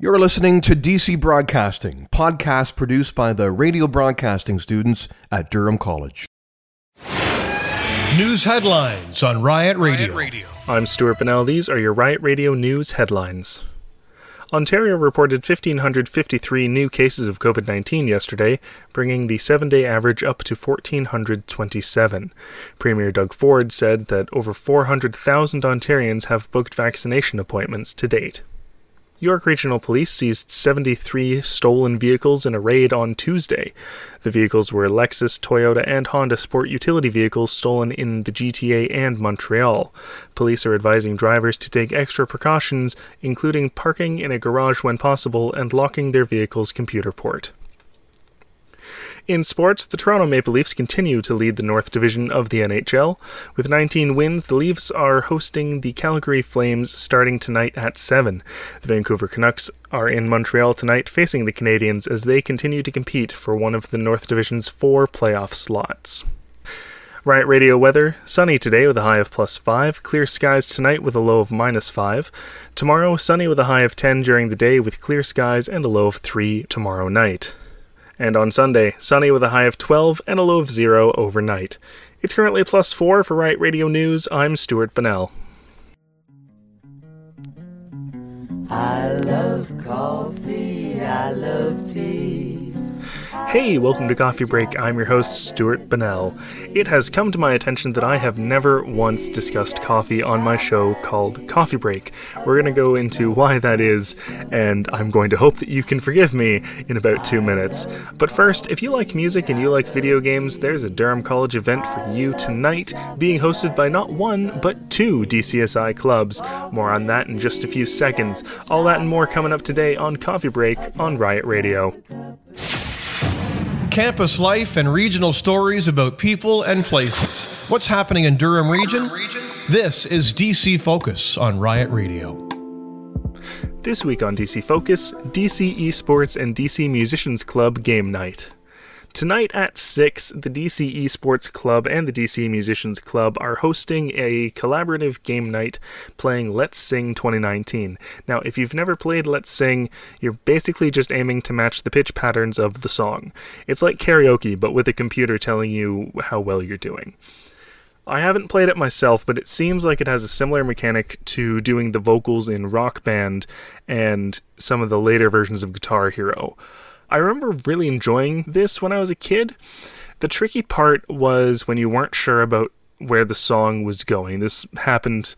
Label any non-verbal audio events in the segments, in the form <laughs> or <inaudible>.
You're listening to DC Broadcasting, podcast produced by the radio broadcasting students at Durham College. News headlines on Riot Radio. I'm Stuart Bennell. These are your Riot Radio news headlines. Ontario reported 1,553 new cases of COVID 19 yesterday, bringing the seven day average up to 1,427. Premier Doug Ford said that over 400,000 Ontarians have booked vaccination appointments to date. York Regional Police seized 73 stolen vehicles in a raid on Tuesday. The vehicles were Lexus, Toyota, and Honda sport utility vehicles stolen in the GTA and Montreal. Police are advising drivers to take extra precautions, including parking in a garage when possible and locking their vehicle's computer port. In sports, the Toronto Maple Leafs continue to lead the North Division of the NHL. With 19 wins, the Leafs are hosting the Calgary Flames starting tonight at 7. The Vancouver Canucks are in Montreal tonight facing the Canadiens as they continue to compete for one of the North Division's four playoff slots. Riot Radio weather sunny today with a high of plus 5, clear skies tonight with a low of minus 5. Tomorrow, sunny with a high of 10 during the day with clear skies and a low of 3 tomorrow night and on Sunday, sunny with a high of 12 and a low of 0 overnight. It's currently plus 4 for Riot Radio News. I'm Stuart Bennell. I love coffee, I love tea. Hey, welcome to Coffee Break. I'm your host, Stuart Bennell. It has come to my attention that I have never once discussed coffee on my show called Coffee Break. We're going to go into why that is, and I'm going to hope that you can forgive me in about two minutes. But first, if you like music and you like video games, there's a Durham College event for you tonight, being hosted by not one, but two DCSI clubs. More on that in just a few seconds. All that and more coming up today on Coffee Break on Riot Radio campus life and regional stories about people and places. What's happening in Durham region? This is DC Focus on Riot Radio. This week on DC Focus, DC Esports and DC Musicians Club Game Night. Tonight at 6, the DC Esports Club and the DC Musicians Club are hosting a collaborative game night playing Let's Sing 2019. Now, if you've never played Let's Sing, you're basically just aiming to match the pitch patterns of the song. It's like karaoke, but with a computer telling you how well you're doing. I haven't played it myself, but it seems like it has a similar mechanic to doing the vocals in Rock Band and some of the later versions of Guitar Hero. I remember really enjoying this when I was a kid. The tricky part was when you weren't sure about where the song was going. This happened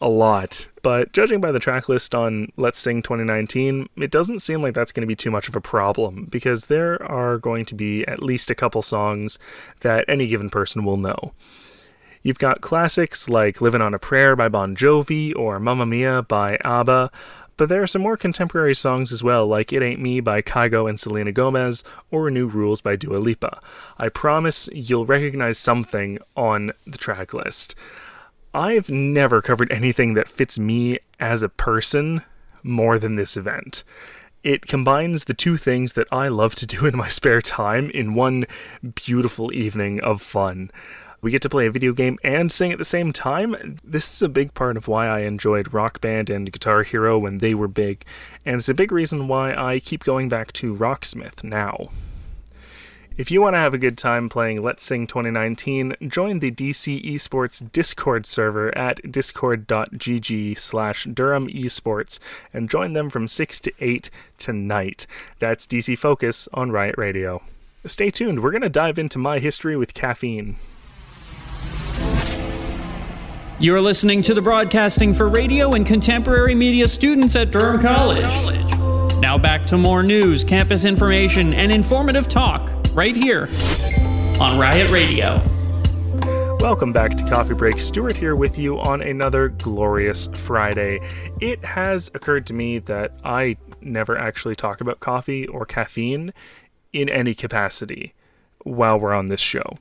a lot. But judging by the track list on Let's Sing 2019, it doesn't seem like that's going to be too much of a problem because there are going to be at least a couple songs that any given person will know. You've got classics like Living on a Prayer by Bon Jovi or Mamma Mia by ABBA, but there are some more contemporary songs as well, like It Ain't Me by Kygo and Selena Gomez, or New Rules by Dua Lipa. I promise you'll recognize something on the track list. I've never covered anything that fits me as a person more than this event. It combines the two things that I love to do in my <laughs> spare time in one beautiful evening of fun. We get to play a video game and sing at the same time. This is a big part of why I enjoyed Rock Band and Guitar Hero when they were big, and it's a big reason why I keep going back to Rocksmith now. If you want to have a good time playing Let's Sing 2019, join the DC Esports Discord server at discord.gg slash Durham Esports and join them from 6 to 8 tonight. That's DC Focus on Riot Radio. Stay tuned, we're going to dive into my history with caffeine. You're listening to the broadcasting for radio and contemporary media students at Durham College. Now back to more news, campus information, and informative talk right here on Riot Radio. Welcome back to Coffee Break. Stuart here with you on another glorious Friday. It has occurred to me that I never actually talk about coffee or caffeine in any capacity while we're on this show.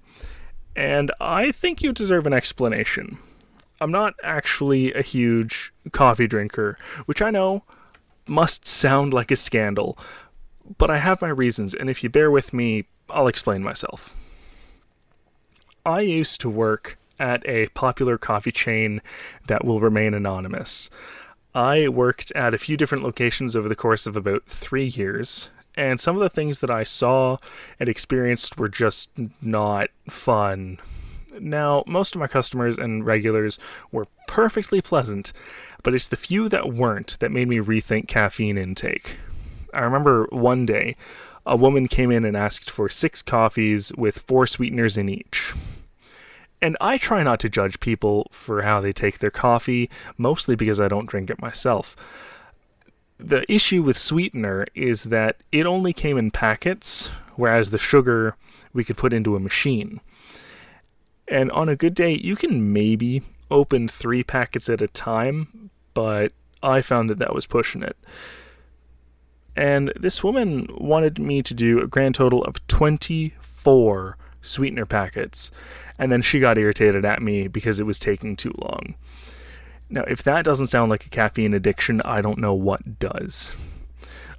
And I think you deserve an explanation. I'm not actually a huge coffee drinker, which I know must sound like a scandal, but I have my reasons, and if you bear with me, I'll explain myself. I used to work at a popular coffee chain that will remain anonymous. I worked at a few different locations over the course of about three years, and some of the things that I saw and experienced were just not fun. Now, most of my customers and regulars were perfectly pleasant, but it's the few that weren't that made me rethink caffeine intake. I remember one day, a woman came in and asked for six coffees with four sweeteners in each. And I try not to judge people for how they take their coffee, mostly because I don't drink it myself. The issue with sweetener is that it only came in packets, whereas the sugar we could put into a machine. And on a good day, you can maybe open three packets at a time, but I found that that was pushing it. And this woman wanted me to do a grand total of 24 sweetener packets and then she got irritated at me because it was taking too long. Now, if that doesn't sound like a caffeine addiction, I don't know what does.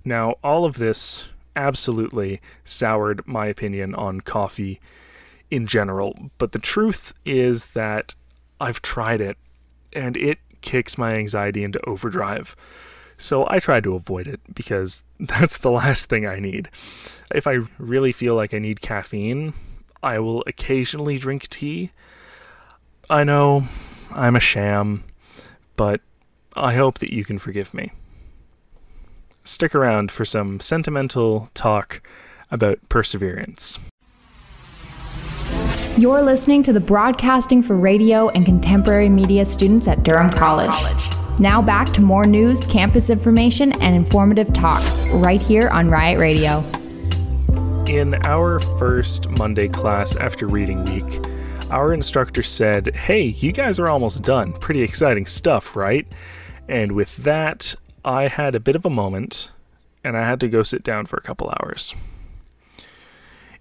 Now, all of this absolutely soured my opinion on coffee in general, but the truth is that I've tried it and it kicks my anxiety into overdrive. So I try to avoid it because <laughs> that's the last thing I need. If I really feel like I need caffeine, I will occasionally drink tea. I know I'm a sham, but I hope that you can forgive me. Stick around for some sentimental talk about perseverance. You're listening to the Broadcasting for Radio and Contemporary Media students at Durham College. Now back to more news, campus information, and informative talk right here on Riot Radio. In our first Monday class after reading week, our instructor said, Hey, you guys are almost done. Pretty exciting stuff, right? And with that, I had a bit of a moment and I had to go sit down for a couple hours.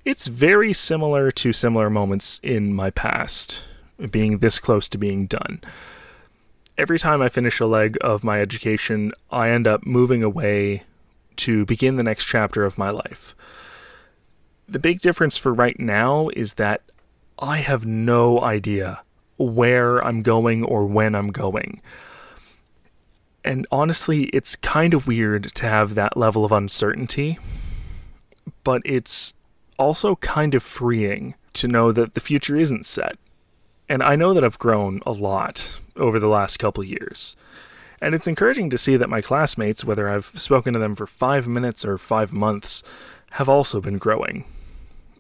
It's very similar to similar moments in my past, being this close to being done. Every time I finish a leg of my education, I end up moving away to begin the next chapter of my life. The big difference for right now is that I have no idea where I'm going or when I'm going. And honestly, it's kind of weird to have that level of uncertainty, but it's also kind of freeing to know that the future isn't set. And I know that I've grown a lot over the last couple years. And it's encouraging to see that my classmates, whether I've spoken to them for five minutes or five months, have also been growing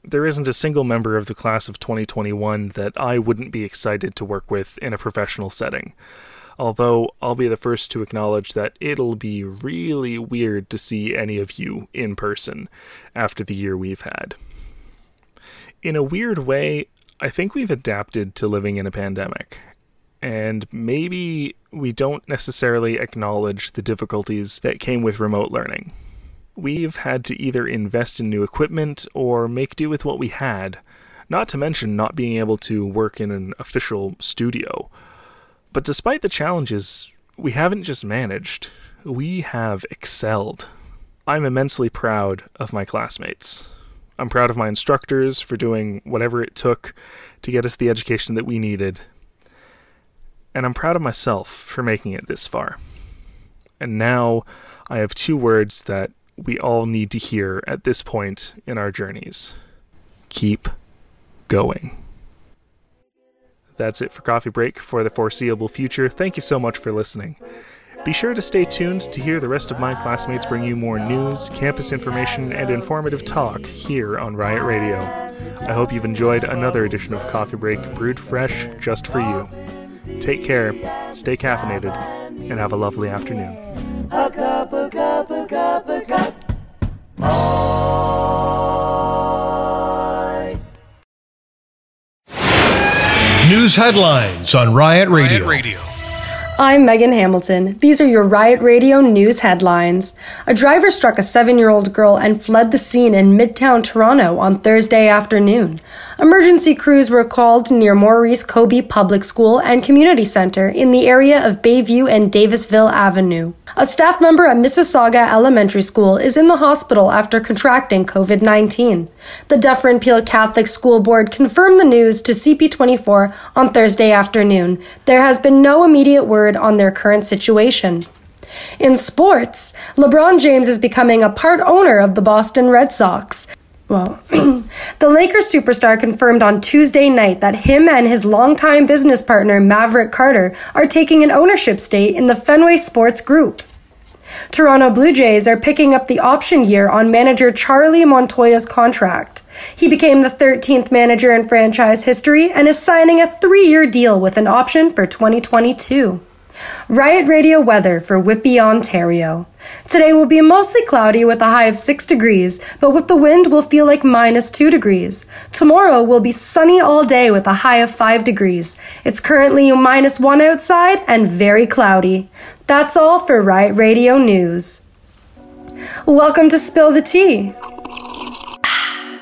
there isn't a single member of the class of 2021 that I wouldn't be excited to work with in a professional setting. Although I'll be the first to acknowledge that it'll be really weird to see any of you in person after the year we've had. In a weird way, I think we've adapted to living in a pandemic. And maybe we don't necessarily acknowledge the difficulties that came with remote learning we've had to either invest in new equipment or make do with what we had, not to mention not being able to work in an official studio. But despite the challenges, we haven't just managed, we have excelled. I'm immensely proud of my classmates. I'm proud of my instructors for doing whatever it took to get us the education that we needed. And I'm proud of myself for making it this far. And now I have two words that we all need to hear at this point in our journeys. Keep going. That's it for Coffee Break for the foreseeable future. Thank you so much for listening. Be sure to stay tuned to hear the rest of my classmates bring you more news, campus information, and informative talk here on Riot Radio. I hope you've enjoyed another edition of Coffee Break brewed fresh just for you. Take care, stay caffeinated, and have a lovely afternoon. A cup, a cup, a cup, a cup. News headlines on Riot Radio. Riot Radio. I'm Megan Hamilton. These are your Riot Radio news headlines. A driver struck a seven year old girl and fled the scene in Midtown Toronto on Thursday afternoon. Emergency crews were called near Maurice Cody Public School and Community Center in the area of Bayview and Davisville Avenue. A staff member at Mississauga Elementary School is in the hospital after contracting COVID 19. The Dufferin Peel Catholic School Board confirmed the news to CP24 on Thursday afternoon. There has been no immediate word on their current situation. In sports, LeBron James is becoming a part owner of the Boston Red Sox. Well, <clears throat> the Lakers superstar confirmed on Tuesday night that him and his longtime business partner Maverick Carter are taking an ownership stake in the Fenway Sports Group. Toronto Blue Jays are picking up the option year on manager Charlie Montoyo's contract. He became the 13th manager in franchise history and is signing a three year deal with an option for 2022. Riot Radio weather for Whitby, Ontario. Today will be mostly cloudy with a high of 6 degrees, but with the wind will feel like minus 2 degrees. Tomorrow will be sunny all day with a high of 5 degrees. It's currently minus 1 outside and very cloudy. That's all for Riot Radio News. Welcome to Spill the Tea. <sighs>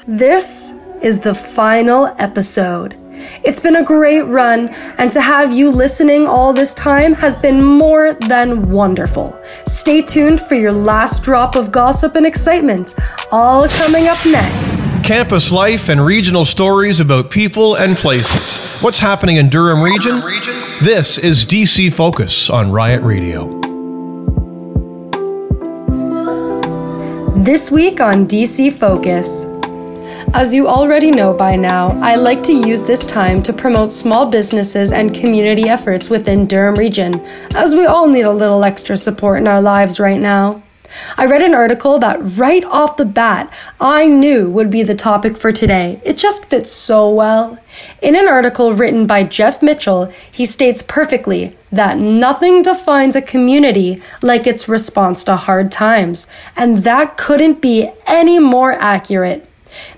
This is the final episode. It's been a great run, and to have you listening all this time has been more than wonderful. Stay tuned for your last drop of gossip and excitement, all coming up next. Campus life and regional stories about people and places. What's happening in Durham region? This is DC Focus on Riot Radio. This week on DC Focus. As you already know by now, I like to use this time to promote small businesses and community efforts within Durham Region, as we all need a little extra support in our lives right now. I read an article that right off the bat I knew would be the topic for today. It just fits so well. In an article written by Jeff Mitchell, he states perfectly that nothing defines a community like its response to hard times, and that couldn't be any more accurate.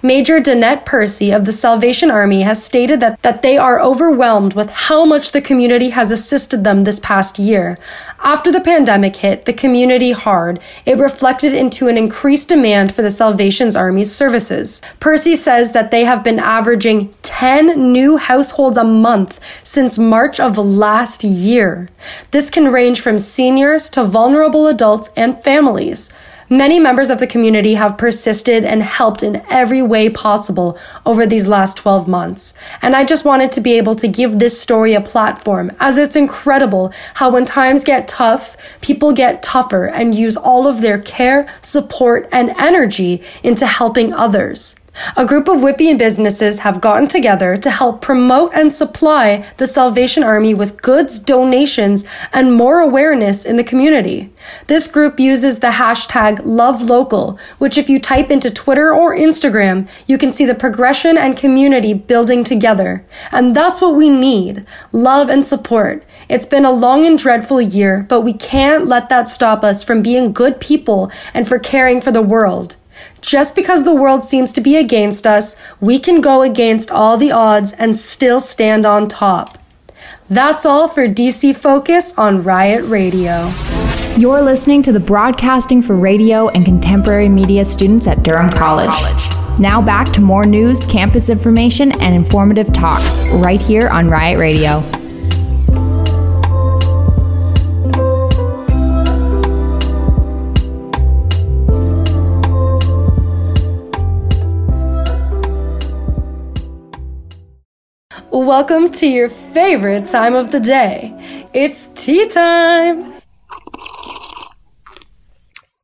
Major Danette Percy of the Salvation Army has stated that, that they are overwhelmed with how much the community has assisted them this past year. After the pandemic hit the community hard, it reflected into an increased demand for the Salvation Army's services. Percy says that they have been averaging 10 new households a month since March of last year. This can range from seniors to vulnerable adults and families. Many members of the community have persisted and helped in every way possible over these last 12 months. And I just wanted to be able to give this story a platform as it's incredible how when times get tough, people get tougher and use all of their care, support, and energy into helping others. A group of Whitby businesses have gotten together to help promote and supply the Salvation Army with goods, donations, and more awareness in the community. This group uses the hashtag LoveLocal, which if you type into Twitter or Instagram, you can see the progression and community building together. And that's what we need love and support. It's been a long and dreadful year, but we can't let that stop us from being good people and for caring for the world. Just because the world seems to be against us, we can go against all the odds and still stand on top. That's all for DC Focus on Riot Radio. You're listening to the Broadcasting for Radio and Contemporary Media students at Durham College. Now back to more news, campus information, and informative talk right here on Riot Radio. Welcome to your favorite time of the day. It's tea time.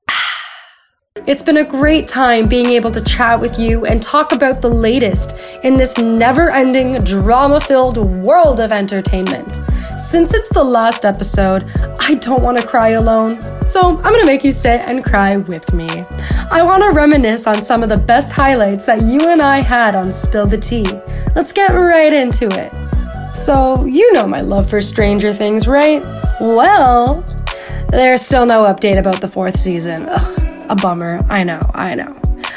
<sighs> It's been a great time being able to chat with you and talk about the latest in this never ending, drama filled world of entertainment. Since it's the last episode, I don't want to cry alone, so I'm going to make you sit and cry with me. I want to reminisce on some of the best highlights that you and I had on Spill the Tea. Let's get right into it. So, you know my love for Stranger Things, right? Well, there's still no update about the fourth season. Ugh a bummer. I know, I know.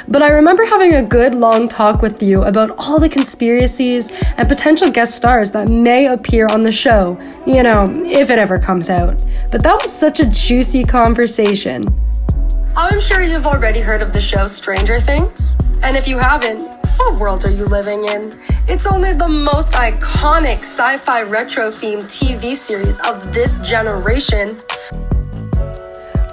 But I remember having a good long talk with you about all the conspiracies and potential guest stars that may appear on the show, you know, if it ever comes out. But that was such a juicy conversation. I'm sure you've already heard of the show Stranger Things. And if you haven't, what world are you living in? It's only the most iconic sci fi retro themed TV series of this generation.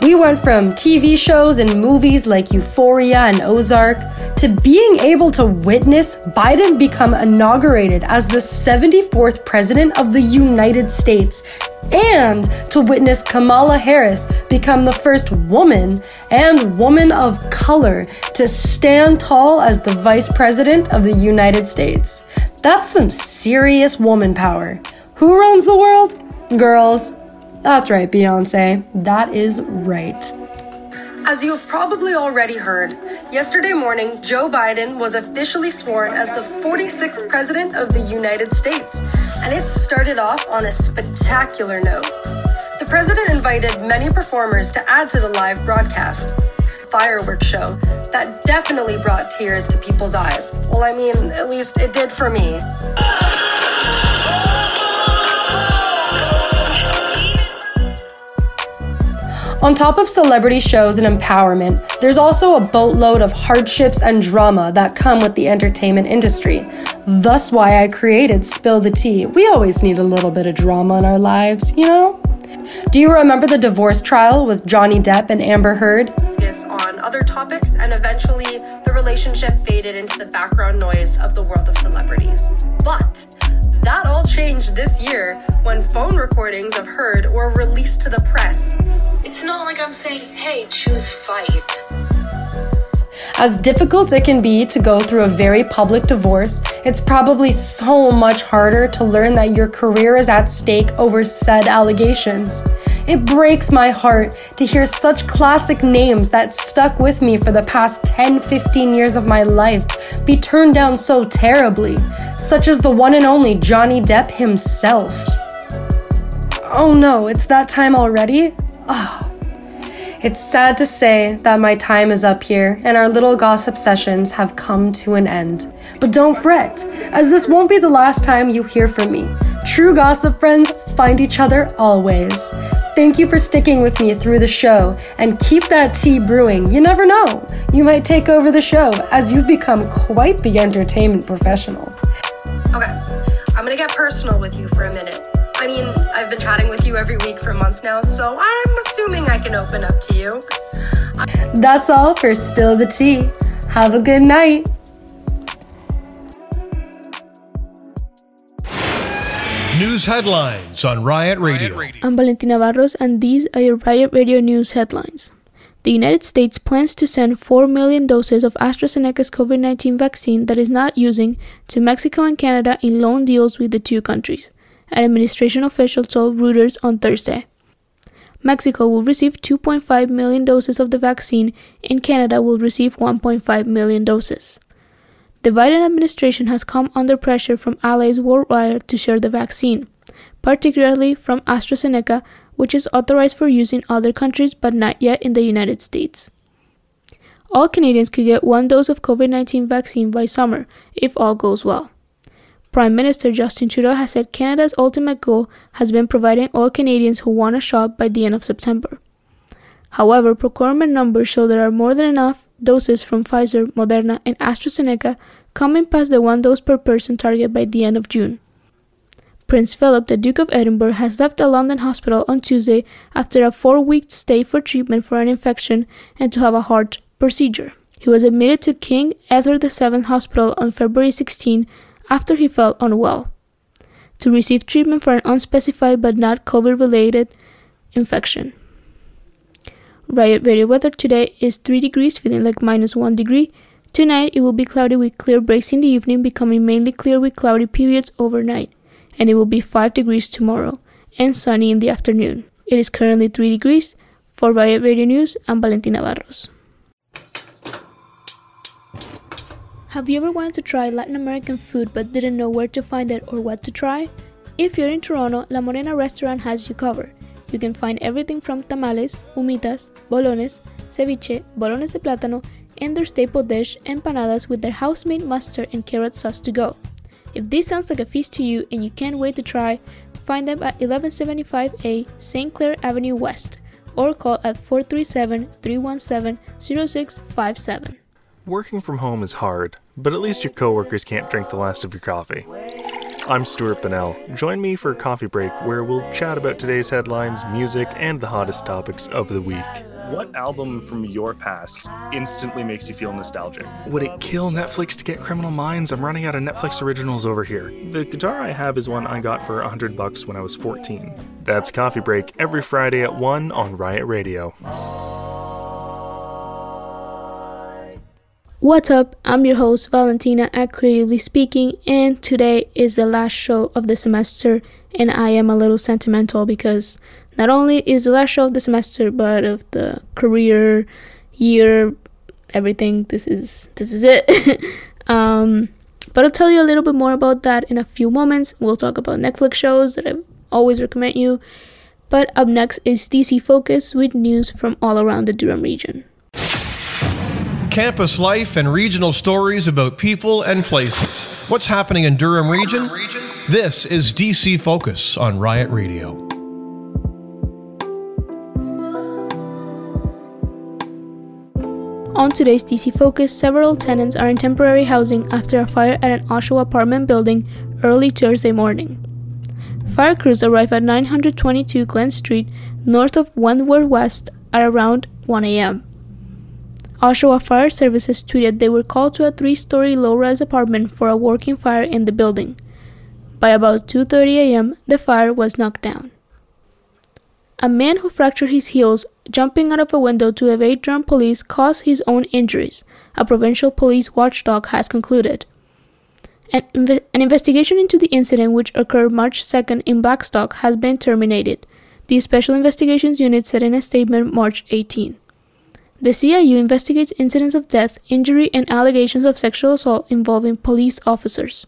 We went from TV shows and movies like Euphoria and Ozark to being able to witness Biden become inaugurated as the 74th President of the United States and to witness Kamala Harris become the first woman and woman of color to stand tall as the Vice President of the United States. That's some serious woman power. Who runs the world? Girls. That's right, Beyonce. That is right. As you have probably already heard, yesterday morning, Joe Biden was officially sworn as the 46th President of the United States, and it started off on a spectacular note. The President invited many performers to add to the live broadcast. Fireworks show that definitely brought tears to people's eyes. Well, I mean, at least it did for me. On top of celebrity shows and empowerment, there's also a boatload of hardships and drama that come with the entertainment industry. Thus, why I created Spill the Tea. We always need a little bit of drama in our lives, you know? Do you remember the divorce trial with Johnny Depp and Amber Heard? On other topics, and eventually the relationship faded into the background noise of the world of celebrities. But that all changed this year when phone recordings of Heard were released to the press. It's not like I'm saying, hey, choose fight. As difficult it can be to go through a very public divorce, it's probably so much harder to learn that your career is at stake over said allegations. It breaks my heart to hear such classic names that stuck with me for the past 10 15 years of my life be turned down so terribly, such as the one and only Johnny Depp himself. Oh no, it's that time already? Oh. It's sad to say that my time is up here and our little gossip sessions have come to an end. But don't fret, as this won't be the last time you hear from me. True gossip friends find each other always. Thank you for sticking with me through the show and keep that tea brewing. You never know, you might take over the show as you've become quite the entertainment professional. Okay, I'm gonna get personal with you for a minute. I mean, I've been chatting with you every week for months now, so I'm assuming I can open up to you. That's all for Spill the Tea. Have a good night. News headlines on Riot Radio. I'm Valentina Barros, and these are your Riot Radio news headlines. The United States plans to send 4 million doses of AstraZeneca's COVID 19 vaccine that is not using to Mexico and Canada in loan deals with the two countries, an administration official told Reuters on Thursday. Mexico will receive 2.5 million doses of the vaccine, and Canada will receive 1.5 million doses. The Biden administration has come under pressure from allies worldwide to share the vaccine, particularly from AstraZeneca, which is authorized for use in other countries but not yet in the United States. All Canadians could get one dose of COVID 19 vaccine by summer if all goes well. Prime Minister Justin Trudeau has said Canada's ultimate goal has been providing all Canadians who want a shot by the end of September. However, procurement numbers show there are more than enough doses from Pfizer, Moderna, and AstraZeneca coming past the one dose per person target by the end of June. Prince Philip, the Duke of Edinburgh, has left a London hospital on Tuesday after a four week stay for treatment for an infection and to have a heart procedure. He was admitted to King Edward VII Hospital on February 16 after he felt unwell to receive treatment for an unspecified but not COVID related infection. Riot Radio weather today is 3 degrees, feeling like minus 1 degree. Tonight it will be cloudy with clear breaks in the evening, becoming mainly clear with cloudy periods overnight. And it will be 5 degrees tomorrow and sunny in the afternoon. It is currently 3 degrees. For Riot Radio News, I'm Valentina Barros. Have you ever wanted to try Latin American food but didn't know where to find it or what to try? If you're in Toronto, La Morena restaurant has you covered. You can find everything from tamales, humitas, bolones, ceviche, bolones de plátano, and their staple dish, empanadas with their house-made mustard and carrot sauce to go. If this sounds like a feast to you and you can't wait to try, find them at 1175A St. Clair Avenue West or call at 437 317 0657. Working from home is hard, but at least your coworkers can't drink the last of your coffee. I'm Stuart Bennell. Join me for a coffee break where we'll chat about today's headlines, music, and the hottest topics of the week. What album from your past instantly makes you feel nostalgic? Would it kill Netflix to get Criminal Minds? I'm running out of Netflix originals over here. The guitar I have is one I got for 100 bucks when I was 14. That's Coffee Break every Friday at 1 on Riot Radio. What's up? I'm your host, Valentina at Creatively Speaking, and today is the last show of the semester, and I am a little sentimental because not only is the last show of the semester, but of the career year, everything. This is this is it. <laughs> um, but I'll tell you a little bit more about that in a few moments. We'll talk about Netflix shows that I always recommend you. But up next is DC Focus with news from all around the Durham region. Campus life and regional stories about people and places. What's happening in Durham region? This is DC Focus on Riot Radio. On today's DC Focus, several tenants are in temporary housing after a fire at an Oshawa apartment building early Thursday morning. Fire crews arrived at 922 Glen Street, north of Wentworth West, at around 1 a.m. Oshawa Fire Services tweeted they were called to a three-story low-rise apartment for a working fire in the building. By about 2:30 a.m., the fire was knocked down. A man who fractured his heels jumping out of a window to evade Durham police caused his own injuries, a provincial police watchdog has concluded. An, inve- an, investigation into the incident, which occurred March 2nd in Blackstock, has been terminated, the Special Investigations Unit said in a statement March 18. The CIU investigates incidents of death, injury, and allegations of sexual assault involving police officers.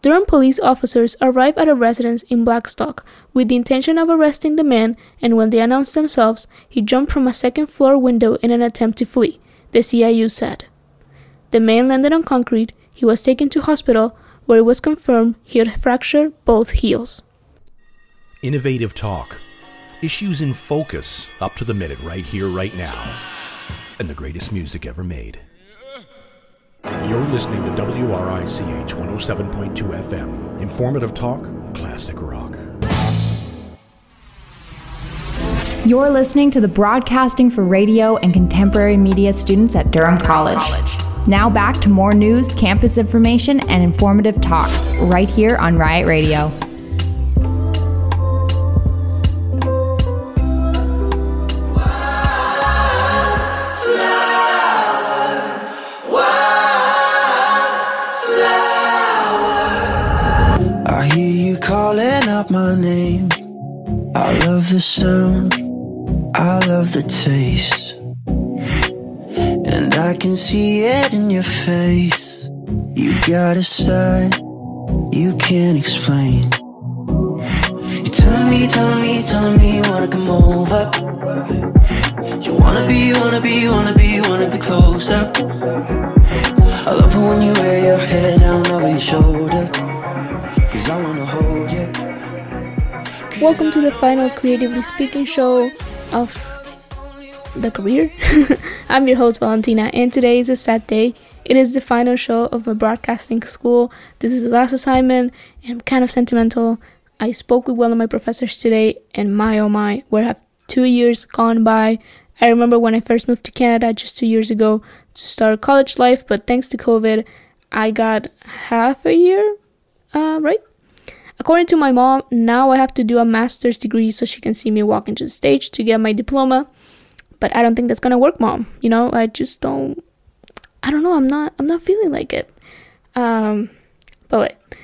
Durham police officers arrive at a residence in Blackstock with the intention of arresting the man, and when they announced themselves, he jumped from a second floor window in an attempt to flee, the CIU said. The man landed on concrete, he was taken to hospital, where it was confirmed he had fractured both heels. Innovative talk. Issues in focus, up to the minute, right here, right now. And the greatest music ever made. You're listening to WRICH 107.2 FM. Informative talk, classic rock. You're listening to the Broadcasting for Radio and Contemporary Media students at Durham College. Now back to more news, campus information, and informative talk right here on Riot Radio. Out my name. I love the sound, I love the taste. And I can see it in your face. You got a side you can't explain. You're telling me, telling me, telling me you wanna come over. You wanna be, wanna be, wanna be, wanna be closer. I love it when you wear your head down over your shoulder. Cause I wanna hold you. Welcome to the final Creatively Speaking show of the career. <laughs> I'm your host, Valentina, and today is a sad day. It is the final show of my broadcasting school. This is the last assignment, and I'm kind of sentimental. I spoke with one of my professors today, and my oh my, where have two years gone by? I remember when I first moved to Canada just two years ago to start college life, but thanks to COVID, I got half a year, uh, right? According to my mom, now I have to do a master's degree so she can see me walk into the stage to get my diploma. But I don't think that's gonna work, mom. You know, I just don't. I don't know. I'm not. I'm not feeling like it. Um, but wait.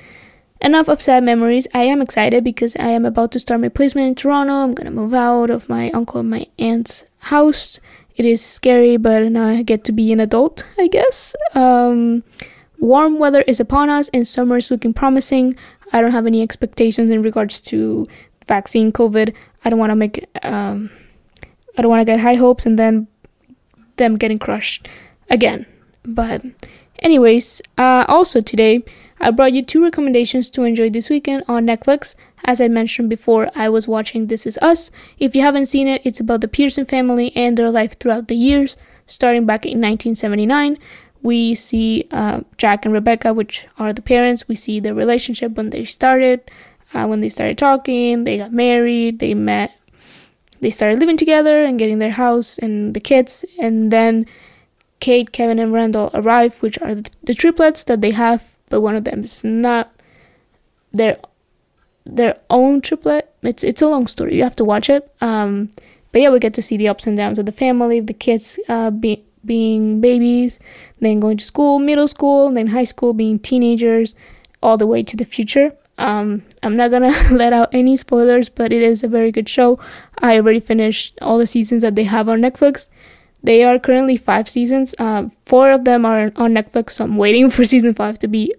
Enough of sad memories. I am excited because I am about to start my placement in Toronto. I'm gonna move out of my uncle and my aunt's house. It is scary, but now I get to be an adult, I guess. Um, warm weather is upon us, and summer is looking promising. I don't have any expectations in regards to vaccine, COVID. I don't want to make. Um, I don't want to get high hopes and then them getting crushed again. But, anyways, uh, also today I brought you two recommendations to enjoy this weekend on Netflix. As I mentioned before, I was watching This Is Us. If you haven't seen it, it's about the Pearson family and their life throughout the years, starting back in 1979. We see uh, Jack and Rebecca, which are the parents. We see their relationship when they started, uh, when they started talking, they got married, they met they started living together and getting their house and the kids, and then Kate, Kevin, and Randall arrive, which are the, triplets that they have, but one of them is not their their own triplet. It's it's a long story. You have to watch it. Um, but yeah, we get to see the ups and downs of the family, the kids uh, be, being babies, then going to school, middle school, then high school, being teenagers, all the way to the future. Um, I'm not gonna <laughs> let out any spoilers, but it is a very good show. I already finished all the seasons that they have on Netflix. They are currently five seasons. Uh, four of them are on Netflix, so I'm waiting <laughs> for season five to be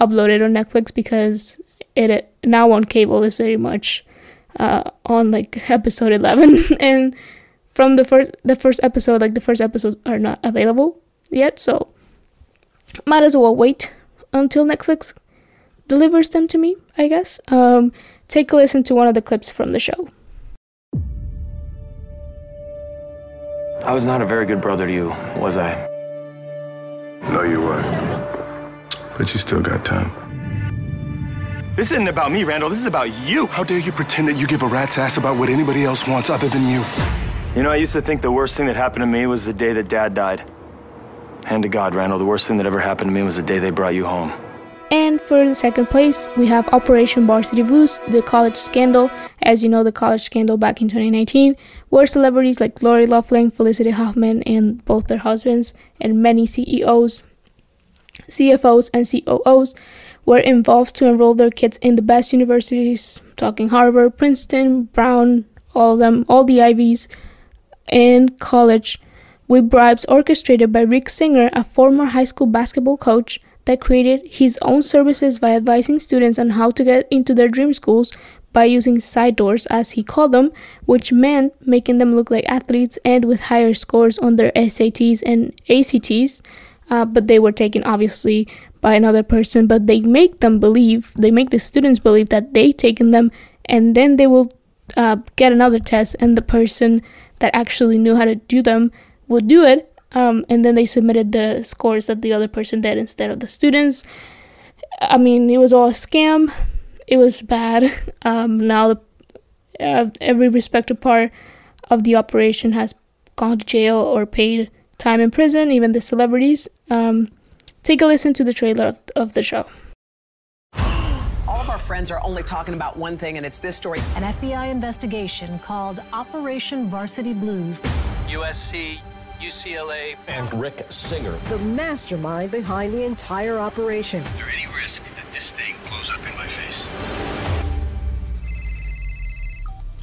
uploaded on Netflix because it now on cable is very much uh, on like episode 11 <laughs> and from the first the first episode like the first episodes are not available yet so might as well wait until netflix delivers them to me i guess um, take a listen to one of the clips from the show i was not a very good brother to you was i no you weren't but you still got time this isn't about me, Randall. This is about you. How dare you pretend that you give a rat's ass about what anybody else wants other than you? You know, I used to think the worst thing that happened to me was the day that Dad died. Hand to God, Randall, the worst thing that ever happened to me was the day they brought you home. And for the second place, we have Operation Varsity Blues, the college scandal. As you know, the college scandal back in 2019, where celebrities like Lori Loughlin, Felicity Huffman, and both their husbands, and many CEOs, CFOs, and COOs were involved to enroll their kids in the best universities, talking Harvard, Princeton, Brown, all of them, all the Ivies, and college, with bribes orchestrated by Rick Singer, a former high school basketball coach that created his own services by advising students on how to get into their dream schools by using side doors, as he called them, which meant making them look like athletes and with higher scores on their SATs and ACTs. Uh, but they were taken obviously by another person, but they make them believe, they make the students believe that they taken them, and then they will uh, get another test, and the person that actually knew how to do them will do it, um, and then they submitted the scores that the other person did instead of the students. I mean, it was all a scam. It was bad. <laughs> Um, now the, uh, every respected part of the operation has gone to jail or paid time in prison, even the celebrities. Um, Take a listen to the trailer of, of the show. All of our friends are only talking about one thing, and it's this story. An FBI investigation called Operation Varsity Blues. USC, UCLA, and Rick Singer. The mastermind behind the entire operation. Is there any risk that this thing blows up in my face?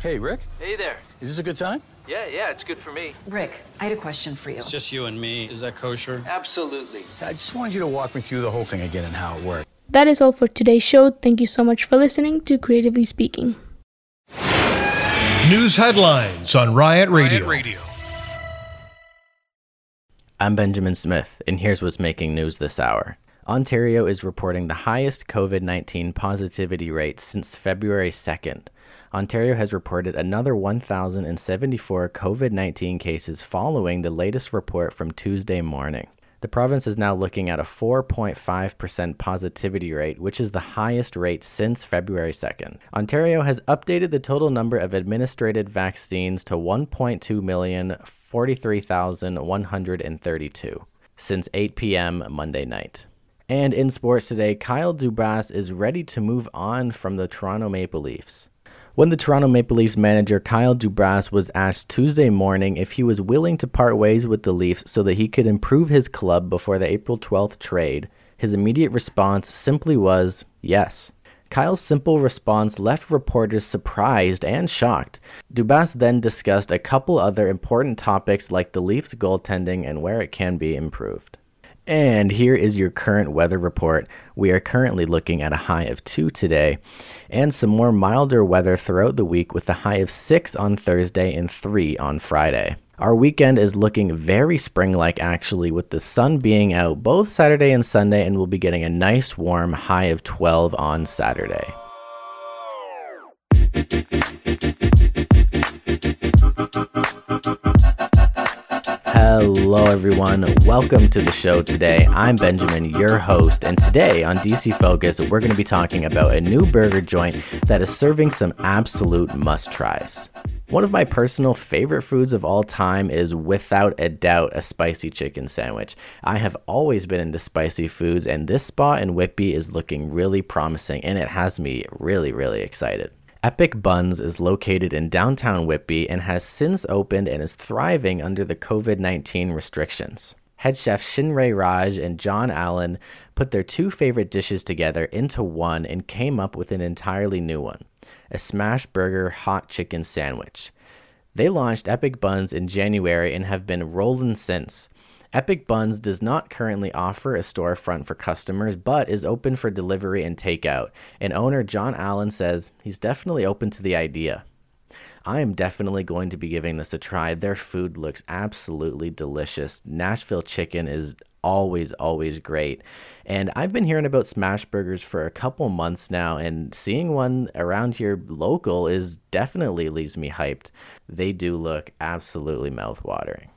Hey, Rick. Hey there. Is this a good time? Yeah, yeah, it's good for me. Rick, I had a question for you. It's just you and me. Is that kosher? Absolutely. I just wanted you to walk me through the whole thing again and how it worked. That is all for today's show. Thank you so much for listening to Creatively Speaking. News headlines on Riot Radio. Riot Radio. I'm Benjamin Smith, and here's what's making news this hour. Ontario is reporting the highest COVID 19 positivity rate since February 2nd. Ontario has reported another 1,074 COVID 19 cases following the latest report from Tuesday morning. The province is now looking at a 4.5% positivity rate, which is the highest rate since February 2nd. Ontario has updated the total number of administered vaccines to 1.2 million 43,132 since 8 p.m. Monday night. And in sports today, Kyle Dubas is ready to move on from the Toronto Maple Leafs. When the Toronto Maple Leafs manager Kyle Dubas was asked Tuesday morning if he was willing to part ways with the Leafs so that he could improve his club before the April 12th trade, his immediate response simply was yes. Kyle's simple response left reporters surprised and shocked. Dubas then discussed a couple other important topics like the Leafs' goaltending and where it can be improved. And here is your current weather report. We are currently looking at a high of 2 today, and some more milder weather throughout the week with a high of 6 on Thursday and 3 on Friday. Our weekend is looking very spring like actually, with the sun being out both Saturday and Sunday, and we'll be getting a nice warm high of 12 on Saturday. Hello, everyone. Welcome to the show today. I'm Benjamin, your host, and today on DC Focus, we're going to be talking about a new burger joint that is serving some absolute must tries. One of my personal favorite foods of all time is without a doubt a spicy chicken sandwich. I have always been into spicy foods, and this spot in Whitby is looking really promising, and it has me really, really excited. Epic Buns is located in downtown Whitby and has since opened and is thriving under the COVID 19 restrictions. Head chef Shinrei Raj and John Allen put their two favorite dishes together into one and came up with an entirely new one a smash burger hot chicken sandwich. They launched Epic Buns in January and have been rolling since. Epic Buns does not currently offer a storefront for customers, but is open for delivery and takeout. And owner John Allen says he's definitely open to the idea. I am definitely going to be giving this a try. Their food looks absolutely delicious. Nashville chicken is always, always great. And I've been hearing about smash burgers for a couple months now, and seeing one around here local is definitely leaves me hyped. They do look absolutely mouthwatering.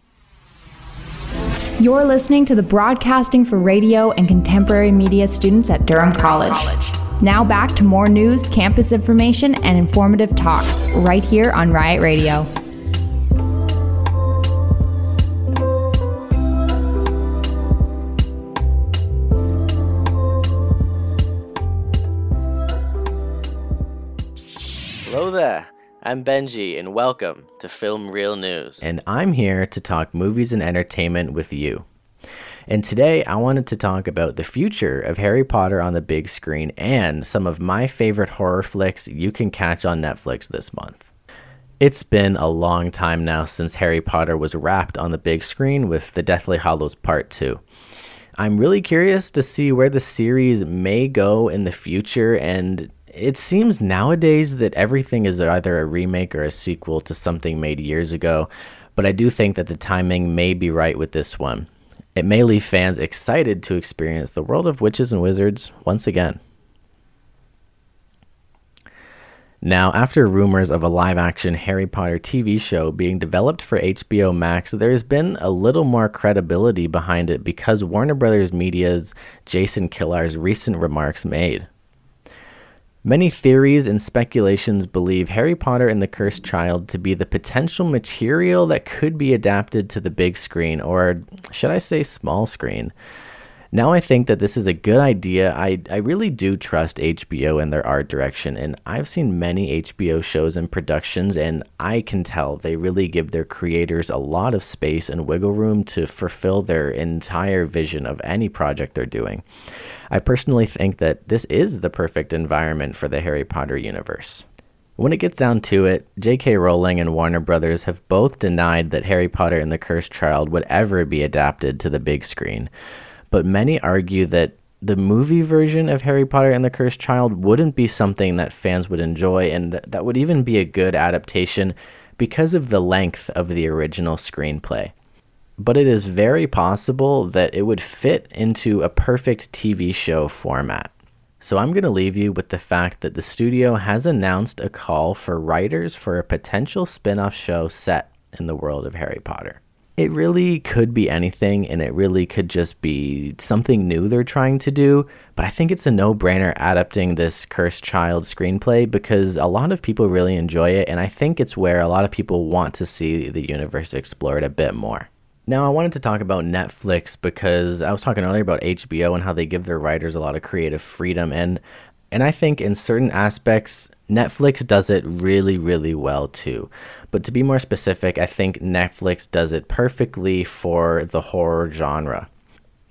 You're listening to the Broadcasting for Radio and Contemporary Media students at Durham College. Now back to more news, campus information, and informative talk right here on Riot Radio. Hello there. I'm Benji, and welcome to Film Reel News. And I'm here to talk movies and entertainment with you. And today I wanted to talk about the future of Harry Potter on the big screen and some of my favorite horror flicks you can catch on Netflix this month. It's been a long time now since Harry Potter was wrapped on the big screen with The Deathly Hallows Part 2. I'm really curious to see where the series may go in the future and it seems nowadays that everything is either a remake or a sequel to something made years ago, but I do think that the timing may be right with this one. It may leave fans excited to experience the world of witches and wizards once again. Now, after rumors of a live action Harry Potter TV show being developed for HBO Max, there's been a little more credibility behind it because Warner Brothers Media's Jason Kilar's recent remarks made. Many theories and speculations believe Harry Potter and the Cursed Child to be the potential material that could be adapted to the big screen, or should I say small screen. Now I think that this is a good idea. I, I really do trust HBO and their art direction, and I've seen many HBO shows and productions, and I can tell they really give their creators a lot of space and wiggle room to fulfill their entire vision of any project they're doing. I personally think that this is the perfect environment for the Harry Potter universe. When it gets down to it, J.K. Rowling and Warner Brothers have both denied that Harry Potter and the Cursed Child would ever be adapted to the big screen but many argue that the movie version of Harry Potter and the Cursed Child wouldn't be something that fans would enjoy, and th- that would even be a good adaptation because of the length of the original screenplay. But it is very possible that it would fit into a perfect TV show format. So I'm going to leave you with the fact that the studio has announced a call for writers for a potential spin off show set in the world of Harry Potter it really could be anything and it really could just be something new they're trying to do. But I think it's a no brainer adapting this Cursed Child screenplay because a lot of people really enjoy it. And I think it's where a lot of people want to see the universe explored a bit more. Now, I wanted to talk about Netflix because I was talking earlier about HBO and how they give their writers a lot of creative freedom. And and I think in certain aspects, Netflix does it really, really well too. But to be more specific, I think Netflix does it perfectly for the horror genre.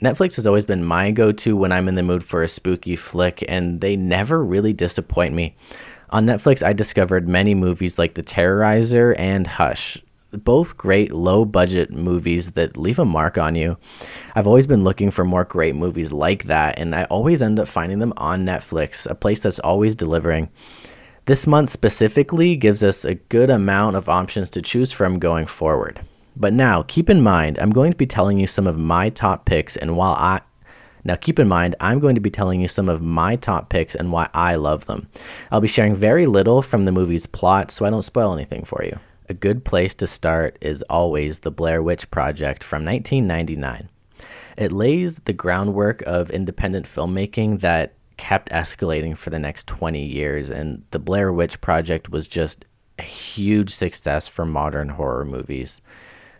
Netflix has always been my go to when I'm in the mood for a spooky flick, and they never really disappoint me. On Netflix, I discovered many movies like The Terrorizer and Hush, both great low budget movies that leave a mark on you. I've always been looking for more great movies like that, and I always end up finding them on Netflix, a place that's always delivering. This month specifically gives us a good amount of options to choose from going forward. But now, keep in mind, I'm going to be telling you some of my top picks, and while I now, keep in mind, I'm going to be telling you some of my top picks and why I love them. I'll be sharing very little from the movie's plot, so I don't spoil anything for you. A good place to start is always The Blair Witch Project from 1999. It lays the groundwork of independent filmmaking that kept escalating for the next 20 years, and The Blair Witch Project was just a huge success for modern horror movies.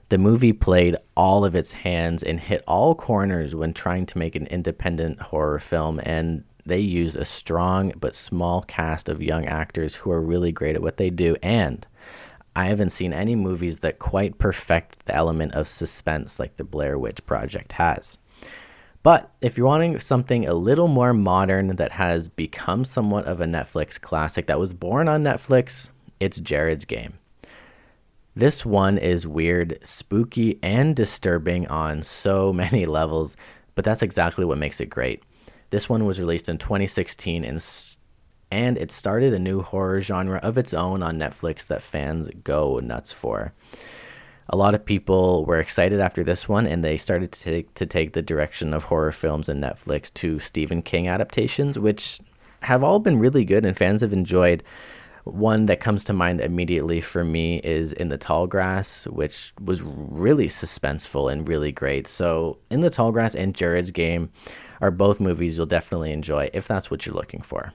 The movie played all of its hands and hit all corners when trying to make an independent horror film, and they use a strong but small cast of young actors who are really great at what they do. And I haven't seen any movies that quite perfect the element of suspense like the Blair Witch Project has. But if you're wanting something a little more modern that has become somewhat of a Netflix classic that was born on Netflix, it's Gerald's Game. This one is weird, spooky, and disturbing on so <laughs> many levels, but that's exactly what makes it great. This one was released in 2016 and and it started a new horror genre of its own on Netflix that fans go nuts for. A lot of people were excited after this one, and they started to take, to take the direction of horror films and Netflix to Stephen King adaptations, which have all been really good and fans have enjoyed. One that comes to mind immediately for me is In the Tall Grass, which was really suspenseful and really great. So, In the Tall Grass and Gerald's Game are both movies you'll definitely enjoy if that's what you're looking for.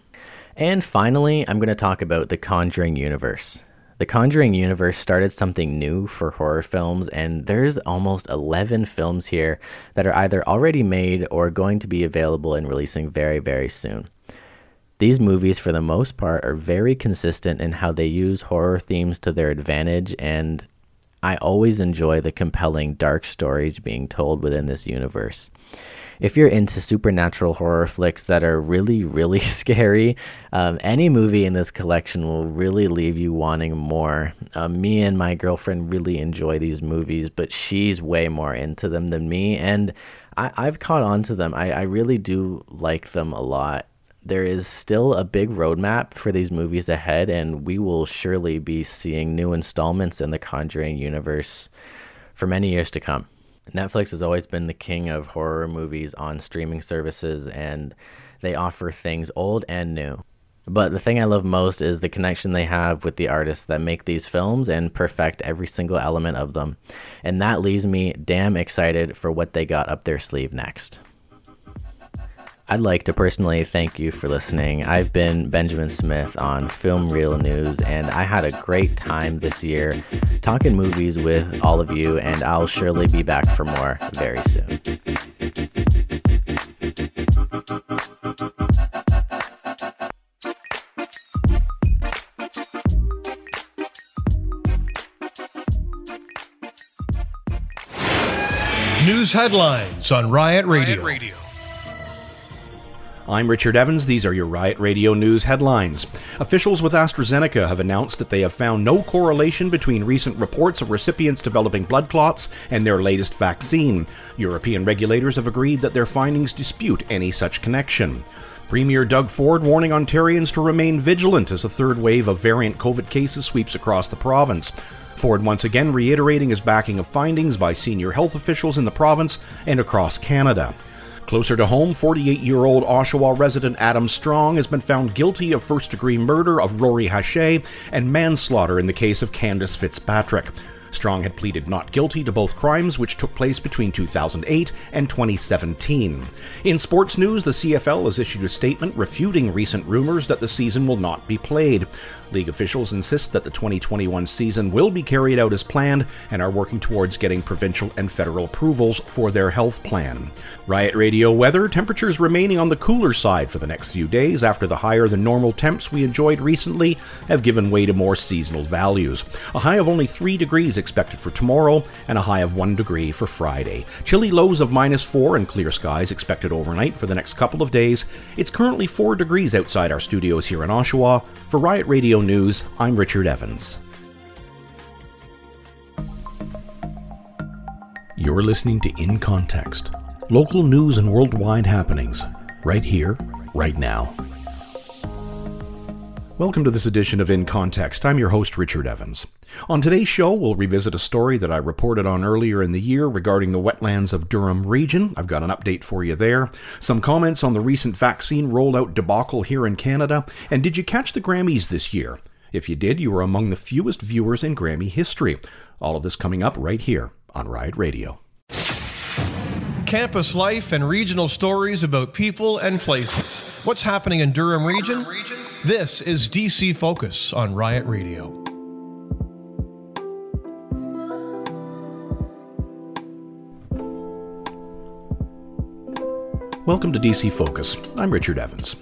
And finally, I'm going to talk about the Conjuring universe. The Conjuring universe started something new for horror films, and there's almost 11 films here that are either already made or going to be available and releasing very, very soon. These movies, for the most part, are very consistent in how they use horror themes to their advantage, and I always enjoy the compelling dark stories being told within this universe. If you're into supernatural horror flicks that are really, really <laughs> scary, um, any movie in this collection will really leave you wanting more. Uh, me and my girlfriend really enjoy these movies, but she's way more into them than me, and I, have caught on to them. I, I really do like them a lot there is still a big roadmap for these movies ahead, and we will surely be seeing new installments in the Conjuring universe for many years to come. Netflix has always been the king of horror movies on streaming services, and they offer things old and new. But the thing I love most is the connection they have with the artists that make these films and perfect every single element of them. And that leaves me damn excited for what they got up their sleeve next. I'd like to personally thank you for listening. I've been Benjamin Smith on Film Reel News, and I had a great time this year talking movies with all of you, and I'll surely be back for more very soon. News headlines on Riot Radio. Riot Radio. I'm Richard Evans. These are your Riot Radio News headlines. Officials with AstraZeneca have announced that they have found no correlation between recent reports of recipients developing blood clots and their latest vaccine. European regulators have agreed that their findings dispute any such connection. Premier Doug Ford warning Ontarians to remain vigilant as a third wave of variant COVID cases sweeps across the province. Ford once again reiterating his backing of findings by senior health officials in the province and across Canada. Closer to home, 48 year old Oshawa resident Adam Strong has been found guilty of first degree murder of Rori Hache and manslaughter in the case of Kandis Fitzpatrick. Strong had pleaded not guilty to both crimes, which took place between 2008 and 2017. In sports news, the CFL has issued a statement refuting recent rumors that the season will not be played. League officials insist that the 2021 season will be carried out as planned and are working towards getting provincial and federal approvals for their health plan. Riot Radio weather temperatures remaining on the cooler side for the next few days after the higher than normal temps we enjoyed recently have given way to more seasonal values. A high of only 3 degrees expected for tomorrow and a high of 1 degree for Friday. Chilly lows of minus 4 and clear skies expected overnight for the next couple of days. It's currently 4 degrees outside our studios here in Oshawa. For Riot Radio News, I'm Richard Evans. You're listening to In Context, local news and worldwide happenings, right here, right now. Welcome to this edition of In Context. I'm your host, Richard Evans. On today's show, we'll revisit a story that I reported on earlier in the year regarding the wetlands of Durham region. I've got an update for you there. Some comments on the recent vaccine rollout debacle here in Canada. And did you catch the Grammys this year? If you did, you were among the fewest viewers in Grammy history. All of this coming up right here on Riot Radio. Campus life and regional stories about people and places. What's happening in Durham region? This is DC Focus on Riot Radio. Welcome to DC Focus. I'm Richard Evans.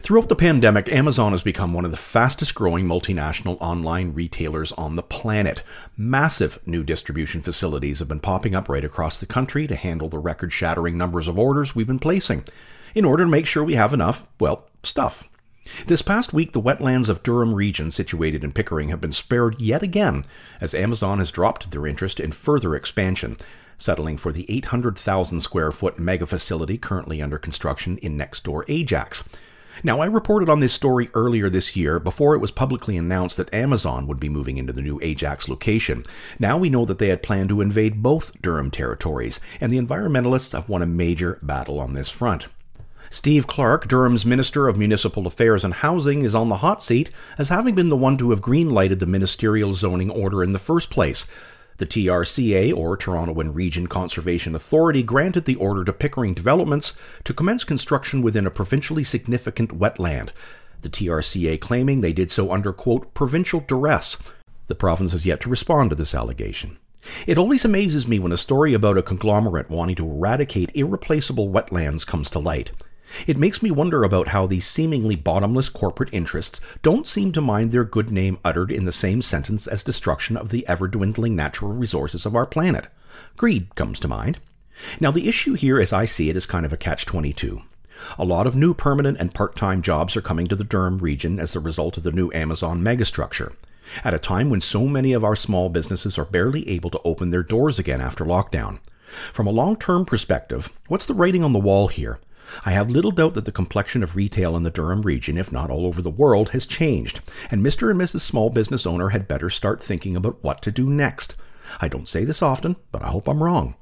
Throughout the pandemic, Amazon has become one of the fastest growing multinational online retailers on the planet. Massive new distribution facilities have been popping up right across the country to handle the record shattering numbers of orders we've been placing, in order to make sure we have enough, well, stuff. This past week, the wetlands of Durham region, situated in Pickering, have been spared yet again, as Amazon has dropped their interest in further expansion, settling for the 800,000 square foot mega facility currently under construction in next door Ajax. Now, I reported on this story earlier this year before it was publicly announced that Amazon would be moving into the new Ajax location. Now we know that they had planned to invade both Durham territories, and the environmentalists have won a major battle on this front. Steve Clark, Durham's Minister of Municipal Affairs and Housing, is on the hot seat as having been the one to have green-lighted the ministerial zoning order in the first place. The TRCA, or Toronto and Region Conservation Authority, granted the order to Pickering Developments to commence construction within a provincially significant wetland. The TRCA claiming they did so under, quote, provincial duress. The province has yet to respond to this allegation. It always amazes me when a story about a conglomerate wanting to eradicate irreplaceable wetlands comes to light. It makes me wonder about how these seemingly bottomless corporate interests don't seem to mind their good name uttered in the same sentence as destruction of the ever dwindling natural resources of our planet. Greed comes to mind. Now, the issue here, as I see it, is kind of a catch 22. A lot of new permanent and part time jobs are coming to the Durham region as the result of the new Amazon megastructure. At a time when so many of our small businesses are barely able to open their doors again after lockdown. From a long term perspective, what's the writing on the wall here? I have little doubt that the complexion of retail in the Durham region, if not all over the world, has changed, and Mr. and Mrs. Small Business Owner had better start thinking about what to do next. I don't say this often, but I hope I'm wrong.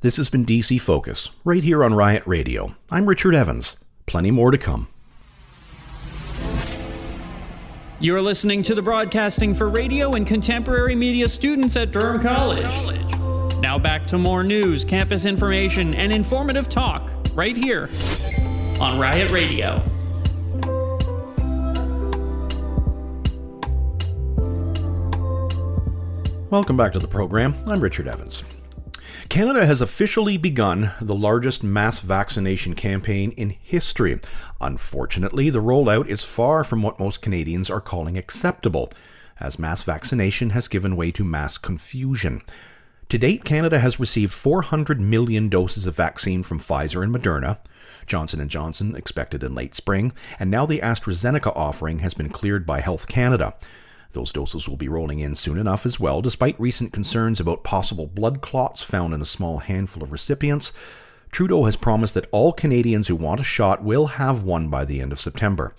This has been DC Focus, right here on Riot Radio. I'm Richard Evans. Plenty more to come. You're listening to the broadcasting for radio and contemporary media students at Durham College. Now back to more news, campus information, and informative talk right here on Riot Radio. Welcome back to the program. I'm Richard Evans. Canada has officially begun the largest mass vaccination campaign in history. Unfortunately, the rollout is far from what most Canadians are calling acceptable, as mass vaccination has given way to mass confusion. To date, Canada has received 400 million doses of vaccine from Pfizer and Moderna, Johnson & Johnson expected in late spring, and now the AstraZeneca offering has been cleared by Health Canada. Those doses will be rolling in soon enough as well, despite recent concerns about possible blood clots found in a small handful of recipients. Trudeau has promised that all Canadians who want a shot will have one by the end of September.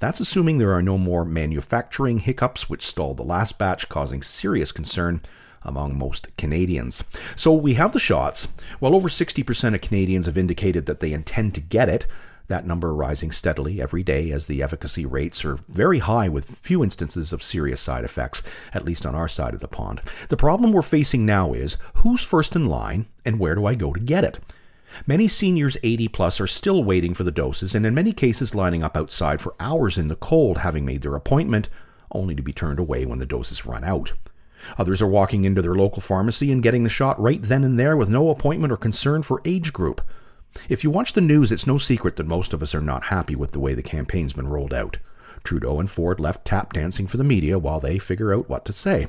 That's assuming there are no more manufacturing hiccups which stalled the last batch, causing serious concern among most Canadians. So we have the shots. Well over 60% of Canadians have indicated that they intend to get it. That number rising steadily every day as the efficacy rates are very high with few instances of serious side effects, at least on our side of the pond. The problem we're facing now is who's first in line and where do I go to get it? Many seniors 80 plus are still waiting for the doses and in many cases lining up outside for hours in the cold having made their appointment, only to be turned away when the doses run out. Others are walking into their local pharmacy and getting the shot right then and there with no appointment or concern for age group. If you watch the news, it's no secret that most of us are not happy with the way the campaign's been rolled out. Trudeau and Ford left tap dancing for the media while they figure out what to say.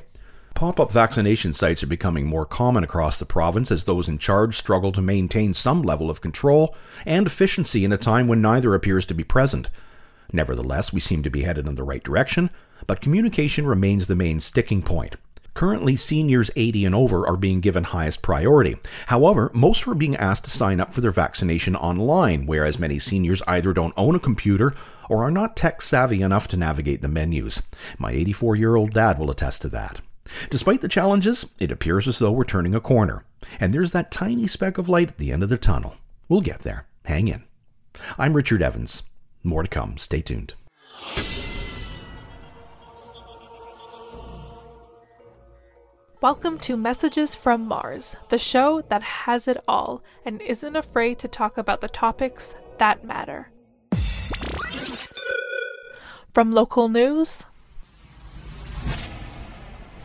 Pop up vaccination sites are becoming more common across the province as those in charge struggle to maintain some level of control and efficiency in a time when neither appears to be present. Nevertheless, we seem to be headed in the right direction, but communication remains the main sticking point. Currently, seniors 80 and over are being given highest priority. However, most are being asked to sign up for their vaccination online, whereas many seniors either don't own a computer or are not tech savvy enough to navigate the menus. My 84 year old dad will attest to that. Despite the challenges, it appears as though we're turning a corner, and there's that tiny speck of light at the end of the tunnel. We'll get there. Hang in. I'm Richard Evans. More to come. Stay tuned. Welcome to Messages from Mars, the show that has it all and isn't afraid to talk about the topics that matter. From local news,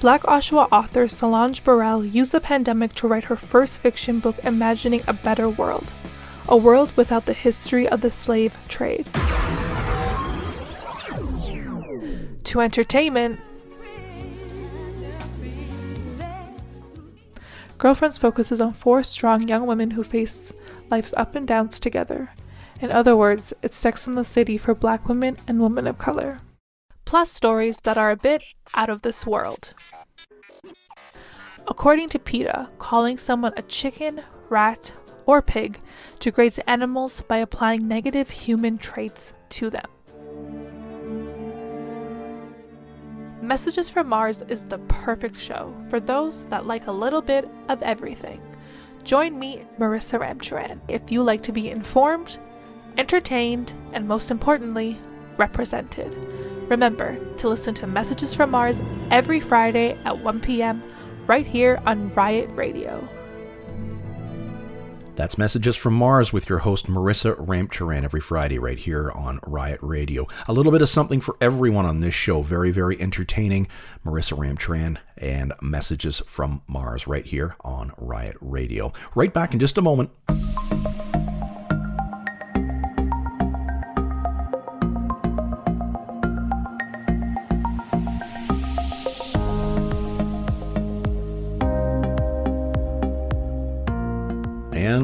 Black Oshawa author Solange Burrell used the pandemic to write her first fiction book, Imagining a Better World. a world without the history of the slave trade. To entertainment, Girlfriends focuses on four strong young women who face life's up and downs together. In other words, it's Sex in the City for black women and women of color. Plus stories that are a bit out of this world. According to PETA, calling someone a chicken, rat, or pig degrades animals by applying negative human traits to them. Messages from Mars is the perfect show for those that like a little bit of everything. Join me, Marissa Ramcharan, if you like to be informed, entertained, and most importantly, represented. Remember to listen to Messages from Mars every Friday at 1 p.m. right here on Riot Radio. That's Messages from Mars with your host Marissa Ramcharan every Friday right here on Riot Radio. A little bit of something for everyone on this show. Very, very entertaining. Marissa Ramcharan and Messages from Mars right here on Riot Radio. Right back in just a moment.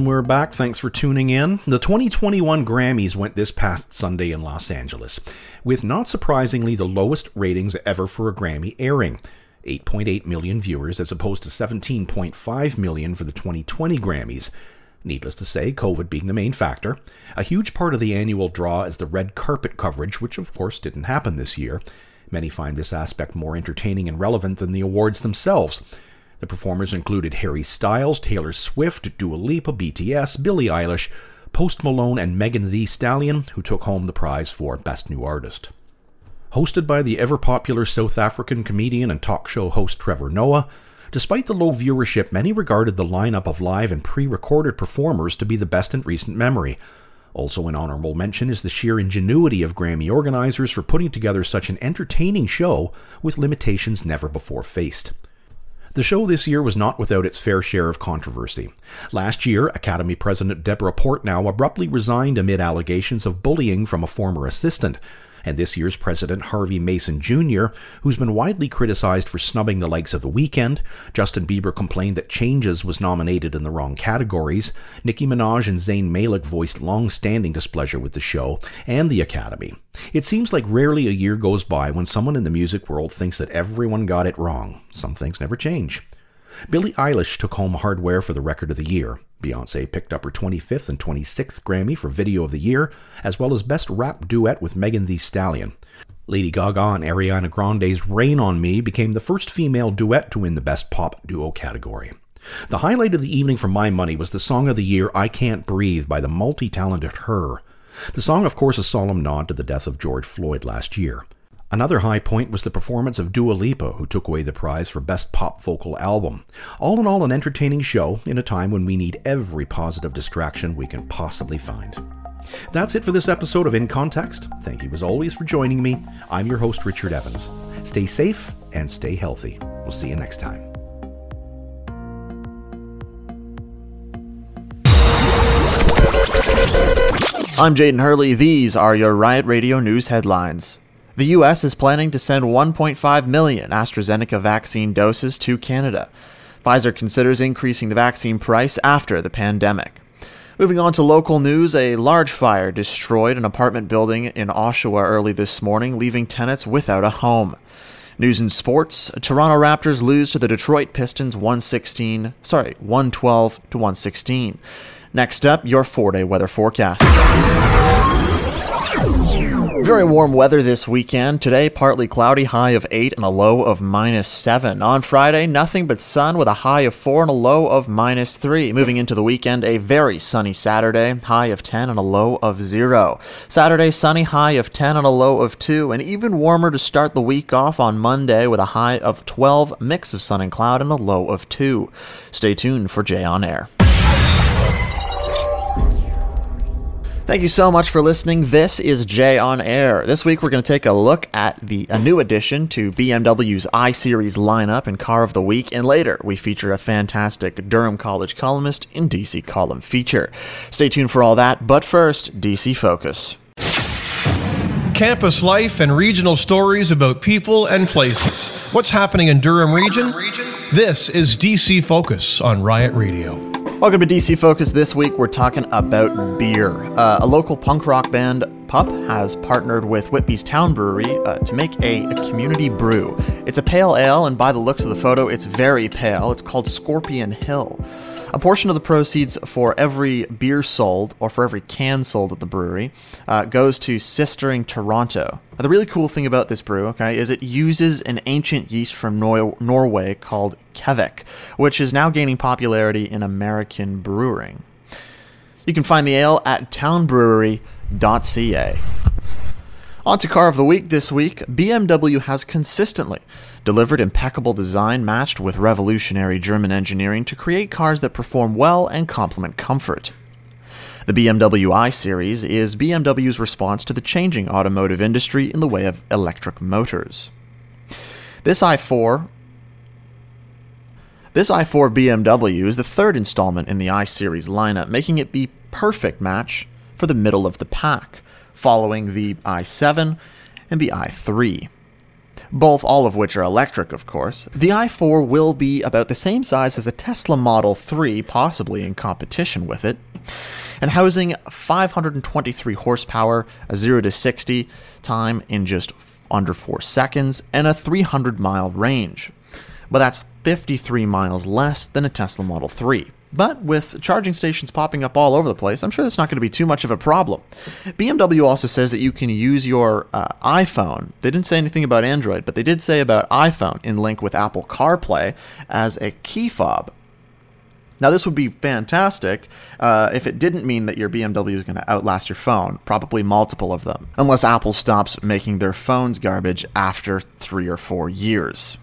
We're back. Thanks for tuning in. The 2021 Grammys went this past Sunday in Los Angeles, with not surprisingly the lowest ratings ever for a Grammy airing 8.8 million viewers as opposed to 17.5 million for the 2020 Grammys. Needless to say, COVID being the main factor. A huge part of the annual draw is the red carpet coverage, which of course didn't happen this year. Many find this aspect more entertaining and relevant than the awards themselves. The performers included Harry Styles, Taylor Swift, Dua Lipa, BTS, Billie Eilish, Post Malone, and Megan Thee Stallion, who took home the prize for Best New Artist. Hosted by the ever popular South African comedian and talk show host Trevor Noah, despite the low viewership, many regarded the lineup of live and pre recorded performers to be the best in recent memory. Also, an honorable mention is the sheer ingenuity of Grammy organizers for putting together such an entertaining show with limitations never before faced. The show this year was not without its fair share of controversy. Last year, Academy President Deborah Portnow abruptly resigned amid allegations of bullying from a former assistant. And this year's President Harvey Mason Jr., who's been widely criticized for snubbing the likes of The Weeknd, Justin Bieber complained that Changes was nominated in the wrong categories, Nicki Minaj and Zayn Malik voiced long standing displeasure with the show and the Academy. It seems like rarely a year goes by when someone in the music world thinks that everyone got it wrong. Some things never change. Billie Eilish took home hardware for the record of the year. Beyonce picked up her 25th and 26th Grammy for Video of the Year, as well as Best Rap Duet with Megan Thee Stallion. Lady Gaga and Ariana Grande's Rain on Me became the first female duet to win the Best Pop Duo category. The highlight of the evening for my money was the song of the year I Can't Breathe by the multi talented Her. The song, of course, a solemn nod to the death of George Floyd last year. Another high point was the performance of Dua Lipa, who took away the prize for Best Pop Vocal Album. All in all, an entertaining show in a time when we need every positive distraction we can possibly find. That's it for this episode of In Context. Thank you as always for joining me. I'm your host, Richard Evans. Stay safe and stay healthy. We'll see you next time. I'm Jaden Hurley. These are your Riot Radio news headlines. The U.S. is planning to send 1.5 million AstraZeneca vaccine doses to Canada. Pfizer considers increasing the vaccine price after the pandemic. Moving on to local news, a large fire destroyed an apartment building in Oshawa early this morning, leaving tenants without a home. News in sports: Toronto Raptors lose to the Detroit Pistons 116, sorry, 112 to 116. Next up, your 4-day weather forecast. Very warm weather this weekend. Today, partly cloudy, high of 8 and a low of minus 7. On Friday, nothing but sun with a high of 4 and a low of minus 3. Moving into the weekend, a very sunny Saturday, high of 10 and a low of 0. Saturday, sunny, high of 10 and a low of 2. And even warmer to start the week off on Monday with a high of 12, mix of sun and cloud, and a low of 2. Stay tuned for Jay on Air. Thank you so much for listening. This is Jay on Air. This week we're going to take a look at the a new addition to BMW's i Series lineup and Car of the Week, and later we feature a fantastic Durham College columnist in DC Column Feature. Stay tuned for all that, but first, DC Focus. Campus life and regional stories about people and places. What's happening in Durham region? This is DC Focus on Riot Radio. Welcome to DC Focus. This week we're talking about beer. Uh, a local punk rock band, Pup, has partnered with Whitby's Town Brewery uh, to make a, a, community brew. It's a pale ale, and by the looks of the photo, it's very pale. It's called Scorpion Hill. A portion of the proceeds for every beer sold, or for every can sold at the brewery, uh, goes to Sistering Toronto. Now, the really cool thing about this brew, okay, is it uses an ancient yeast from Nor- Norway called Kveik, which is now gaining popularity in American brewing. You can find the ale at townbrewery.ca. On to Car of the Week this week, BMW has consistently delivered impeccable design matched with revolutionary German engineering to create cars that perform well and complement comfort. The BMW i Series is BMW's response to the changing automotive industry in the way of electric motors. This i4 this i4 BMW is the third installment in the i Series lineup, making it the perfect match for the middle of the pack, following the i7 and the i3 both all of which are electric, of course. The i4 will be about the same size as a Tesla Model 3, possibly in competition with it, and housing 523 horsepower, a 0 to 60 time in just under 4 seconds, and a 300 mile range. But that's 53 miles less than a Tesla Model 3. But with charging stations popping up all over the place, I'm sure that's not going to be too much of a problem. BMW also says that you can use your uh, iPhone. They didn't say anything about Android, but they did say about iPhone in link with Apple CarPlay as a key fob. Now, this would be fantastic uh, if it didn't mean that your BMW is going to outlast your phone, probably multiple of them, unless Apple stops making their phones garbage after three or four years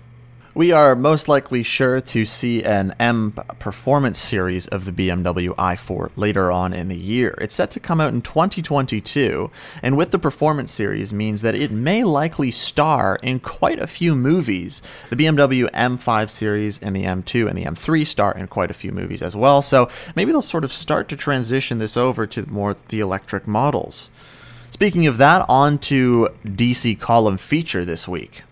we are most likely sure to see an M performance series of the BMW i4 later on in the year. It's set to come out in 2022, and with the performance series means that it may likely star in quite a few movies. The BMW M5 series and the M2 and the M3 star in quite a few movies as well, so maybe they'll sort of start to transition this over to more the electric models. Speaking of that, on to DC column feature this week.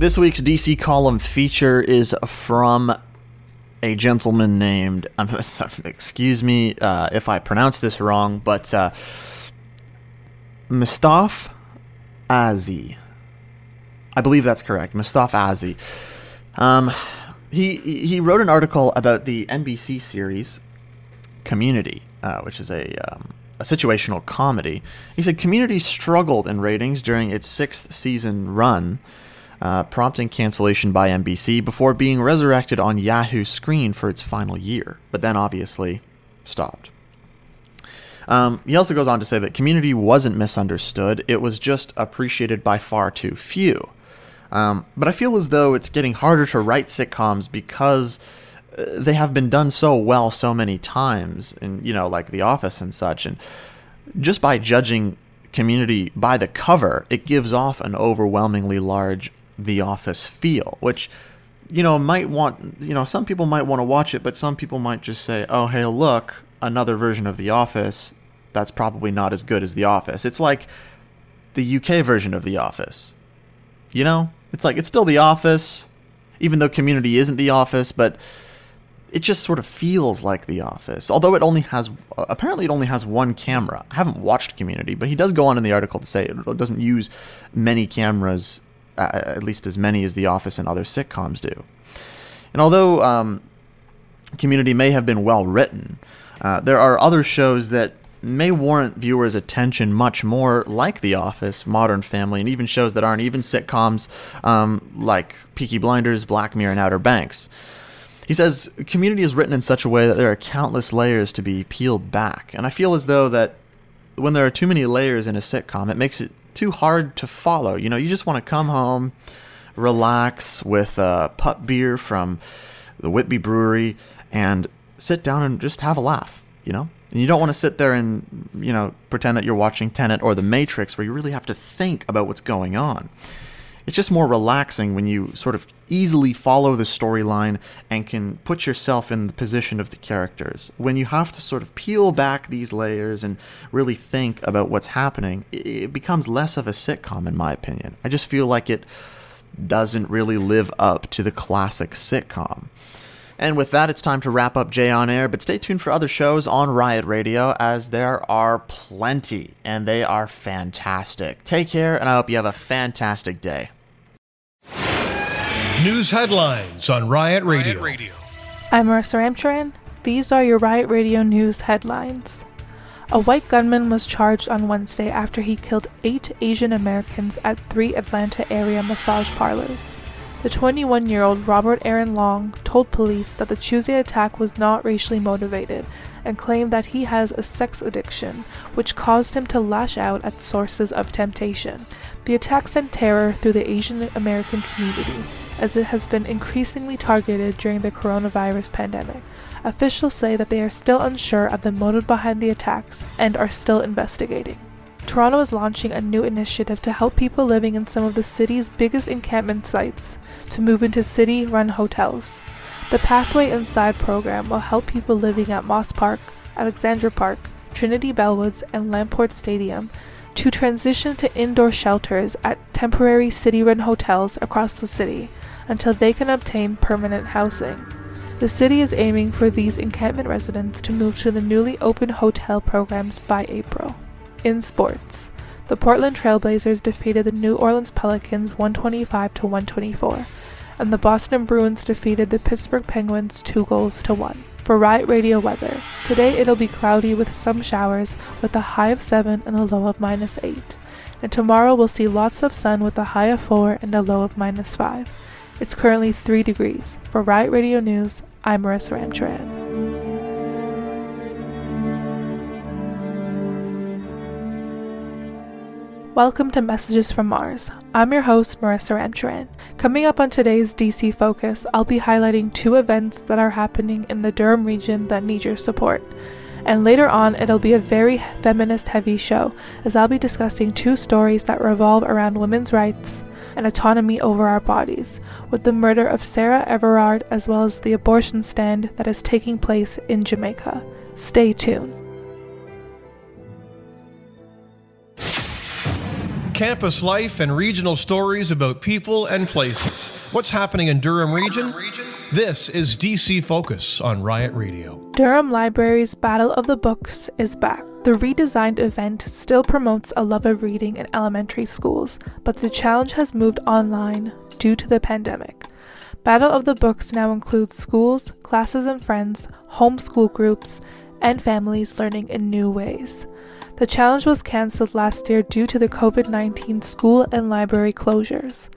This week's DC column feature is from a gentleman named, um, <laughs> excuse me uh, if I pronounce this wrong, but uh, Mustaf Azi. I believe that's correct. Mustaf Azi. Um, he, he wrote an article about the NBC series Community, uh, which is a, um, a situational comedy. He said Community struggled in ratings during its sixth season run uh, prompting cancellation by NBC before being resurrected on Yahoo Screen for its final year, but then obviously stopped. Um, he also goes on to say that Community wasn't misunderstood, it was just appreciated by far too few. Um, but I feel as though it's getting harder to write sitcoms because uh, they have been done so well so many times, and you know, like The Office and such. And just by judging Community by the cover, it gives off an overwhelmingly large the Office feel, which you know might want you know some people might want to watch it, but some people might just say, "Oh, hey, look, another version of The Office." That's probably not as good as The Office. It's like the UK version of The Office. You know, it's like it's still The Office, even though Community isn't The Office, but it just sort of feels like The Office. Although it only has, apparently, it only has one camera. I haven't watched Community, but he does go on in the article to say it doesn't use many cameras at least as many as The Office and other sitcoms do. And although um, Community may have been well written, uh, there are other shows that may warrant viewers' attention much more, like The Office, Modern Family, and even shows that aren't even sitcoms, um, like Peaky Blinders, Black Mirror, and Outer Banks. He says Community is written in such a way that there are countless layers to be peeled back, and I feel as though that when there are too many layers in a sitcom, it makes it too hard to follow. You know, you just want to come home, relax with a pup beer from the Whitby Brewery, and sit down and just have a laugh. You know, And you don't want to sit there and, you know, pretend that you're watching Tenet or The Matrix where you really have to think about what's going on. It's just more relaxing when you sort of easily follow the storyline and can put yourself in the position of the characters. When you have to sort of peel back these layers and really think about what's happening, it becomes less of a sitcom, in my opinion. I just feel like it doesn't really live up to the classic sitcom. And with that, it's time to wrap up Jay on Air, but stay tuned for other shows on Riot Radio as there are plenty and they are fantastic. Take care, and I hope you have a fantastic day. News headlines on Riot Radio. I'm Marissa Ramcharan. These are your Riot Radio news headlines. A white gunman was charged on Wednesday after he killed eight Asian Americans at three Atlanta area massage parlors. The 21 year old Robert Aaron Long told police that the Tuesday attack was not racially motivated and claimed that he has a sex addiction, which caused him to lash out at sources of temptation. The attack sent terror through the Asian American community, as it has been increasingly targeted during the coronavirus pandemic. Officials say that they are still unsure of the motive behind the attacks and are still investigating. Toronto is launching a new initiative to help people living in some of the city's biggest encampment sites to move into city run hotels. The Pathway Inside program will help people living at Moss Park, Alexandra Park, Trinity Bellwoods, and Lamport Stadium to transition to indoor shelters at temporary city run hotels across the city until they can obtain permanent housing. The city is aiming for these encampment residents to move to the newly opened hotel programs by April. In sports, the Portland Trailblazers defeated the New Orleans Pelicans 125 to 124, and the Boston Bruins defeated the Pittsburgh Penguins 2 goals to 1. For Riot Radio weather, today it'll be cloudy with some showers with a high of 7 and a low of minus 8. And tomorrow we'll see lots of sun with a high of 4 and a low of minus 5. It's currently 3 degrees. For Riot Radio News, I'm Marissa Ramcharan. Welcome to Messages from Mars. I'm your host, Marissa Ramcharan. Coming up on today's DC Focus, I'll be highlighting two events that are happening in the Durham region that need your support. And later on, it'll be a very feminist heavy show, as I'll be discussing two stories that revolve around women's rights and autonomy over our bodies, with the murder of Sarah Everard as well as the abortion stand that is taking place in Jamaica. Stay tuned. Campus life and regional stories about people and places. What's happening in Durham region? This is DC Focus on Riot Radio. Durham Library's Battle of the Books is back. The redesigned event still promotes a love of reading in elementary schools, but the challenge has moved online due to the pandemic. Battle of the Books now includes schools, classes and friends, homeschool groups, and families learning in new ways. The challenge was cancelled last year due to the COVID 19 school and library closures.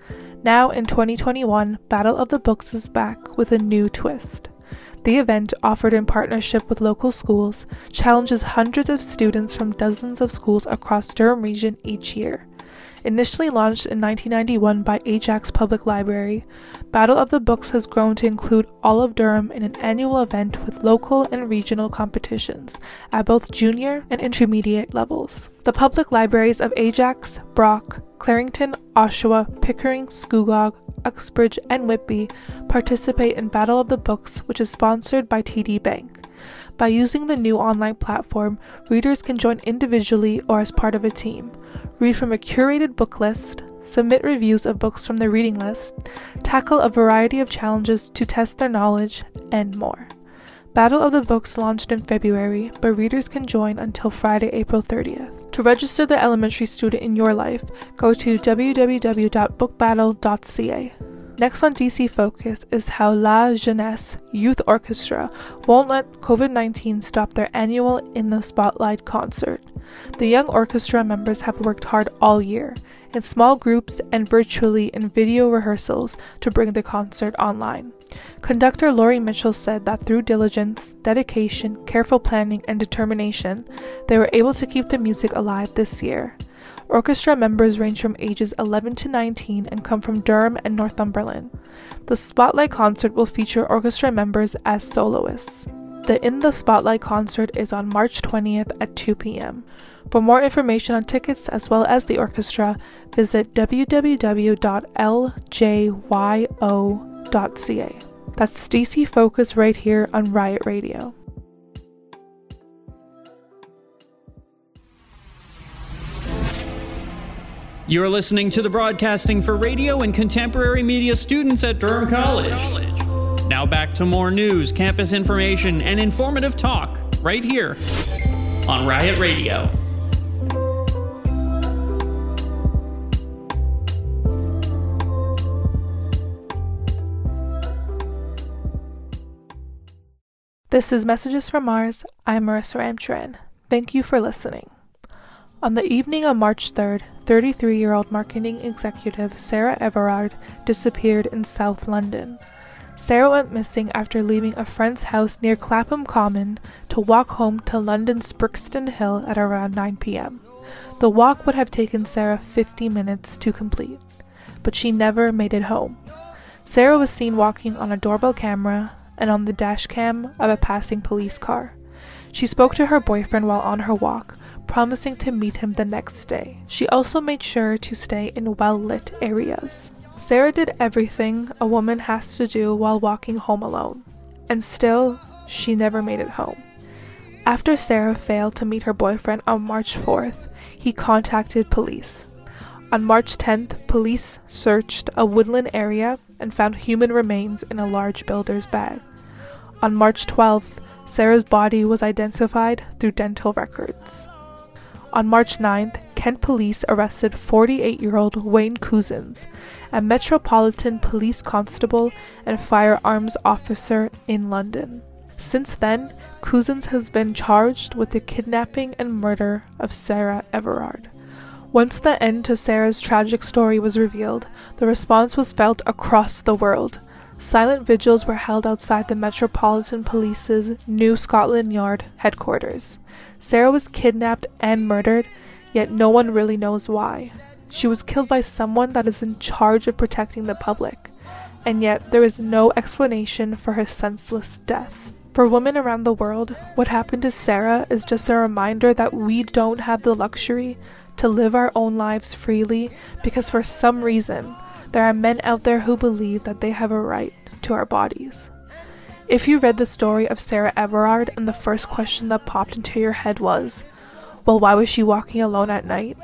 Now, in 2021, Battle of the Books is back with a new twist. The event, offered in partnership with local schools, challenges hundreds of students from dozens of schools across Durham region each year. Initially launched in 1991 by Ajax Public Library, Battle of the Books has grown to include all of Durham in an annual event with local and regional competitions at both junior and intermediate levels. The public libraries of Ajax, Brock, Clarington, Oshawa, Pickering, Scugog, Uxbridge, and Whitby participate in Battle of the Books, which is sponsored by TD Bank. By using the new online platform, readers can join individually or as part of a team, read from a curated book list, submit reviews of books from the reading list, tackle a variety of challenges to test their knowledge, and more. Battle of the Books launched in February, but readers can join until Friday, April 30th. To register the elementary student in your life, go to www.bookbattle.ca. Next on DC Focus is how La Jeunesse Youth Orchestra won't let COVID 19 stop their annual In the Spotlight concert. The young orchestra members have worked hard all year, in small groups and virtually in video rehearsals, to bring the concert online. Conductor Laurie Mitchell said that through diligence, dedication, careful planning, and determination, they were able to keep the music alive this year. Orchestra members range from ages 11 to 19 and come from Durham and Northumberland. The Spotlight concert will feature orchestra members as soloists. The In the Spotlight concert is on March 20th at 2 p.m. For more information on tickets as well as the orchestra, visit www.ljyo.ca. That's DC Focus right here on Riot Radio. You're listening to the broadcasting for radio and contemporary media students at Durham College. Now back to more news, campus information, and informative talk right here on Riot Radio. This is Messages from Mars. I'm Marissa Ramcharan. Thank you for listening. On the evening of March 3rd, 33 year old marketing executive Sarah Everard disappeared in South London. Sarah went missing after leaving a friend's house near Clapham Common to walk home to London's Brixton Hill at around 9 pm. The walk would have taken Sarah 50 minutes to complete, but she never made it home. Sarah was seen walking on a doorbell camera and on the dashcam of a passing police car. She spoke to her boyfriend while on her walk, promising to meet him the next day. She also made sure to stay in well lit areas. Sarah did everything a woman has to do while walking home alone, and still, she never made it home. After Sarah failed to meet her boyfriend on March 4th, he contacted police. On March 10th, police searched a woodland area and found human remains in a large builder's bag. On March 12th, Sarah's body was identified through dental records. On March 9th, Kent police arrested 48 year old Wayne Couzens, a Metropolitan Police Constable and firearms officer in London. Since then, Couzens has been charged with the kidnapping and murder of Sarah Everard. Once the end to Sarah's tragic story was revealed, the response was felt across the world. Silent vigils were held outside the Metropolitan Police's New Scotland Yard headquarters. Sarah was kidnapped and murdered, yet no one really knows why. She was killed by someone that is in charge of protecting the public, and yet there is no explanation for her senseless death. For women around the world, what happened to Sarah is just a reminder that we don't have the luxury to live our own lives freely because for some reason, there are men out there who believe that they have a right to our bodies. If you read the story of Sarah Everard and the first question that popped into your head was, well, why was she walking alone at night?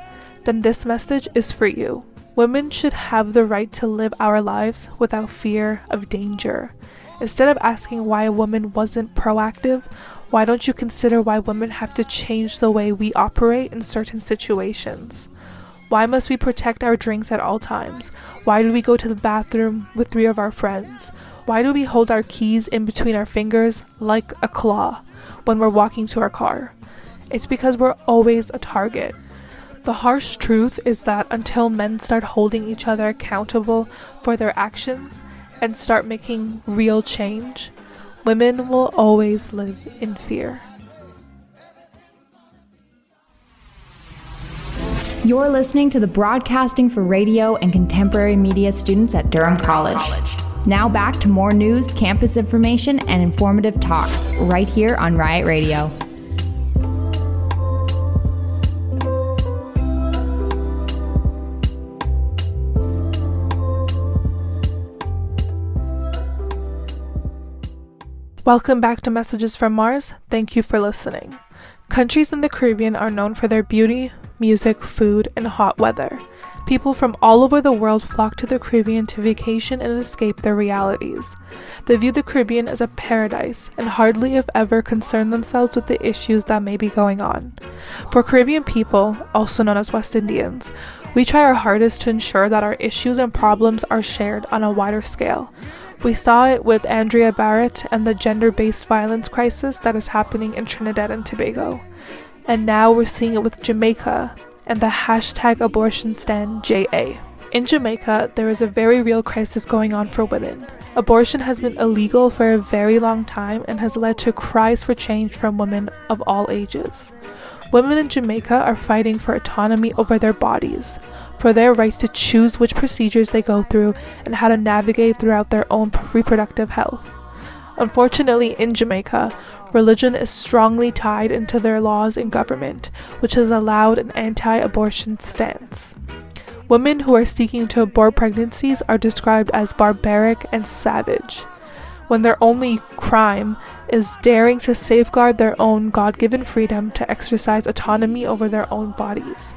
Then this message is for you. Women should have the right to live our lives without fear of danger. Instead of asking why a woman wasn't proactive, why don't you consider why women have to change the way we operate in certain situations? Why must we protect our drinks at all times? Why do we go to the bathroom with three of our friends? Why do we hold our keys in between our fingers like a claw when we're walking to our car? It's because we're always a target. The harsh truth is that until men start holding each other accountable for their actions and start making real change, women will always live in fear. You're listening to the broadcasting for radio and contemporary media students at Durham College. Now back to more news, campus information, and informative talk right here on Riot Radio. Welcome back to Messages from Mars. Thank you for listening. Countries in the Caribbean are known for their beauty, music, food, and hot weather. People from all over the world flock to the Caribbean to vacation and escape their realities. They view the Caribbean as a paradise and hardly, if ever, concern themselves with the issues that may be going on. For Caribbean people, also known as West Indians, we try our hardest to ensure that our issues and problems are shared on a wider scale. We saw it with Andrea Bharatt and the gender based violence crisis that is happening in Trinidad and Tobago. And now we're seeing it with Jamaica and the hashtag abortion stand JA. In Jamaica, there is a very real crisis going on for women. Abortion has been illegal for a very long time and has led to cries for change from women of all ages. Women in Jamaica are fighting for autonomy over their bodies, for their right to choose which procedures they go through and how to navigate throughout their own reproductive health. Unfortunately, in Jamaica, religion is strongly tied into their laws and government, which has allowed an anti abortion stance. Women who are seeking to abort pregnancies are described as barbaric and savage, when their only crime is daring to safeguard their own God given freedom to exercise autonomy over their own bodies.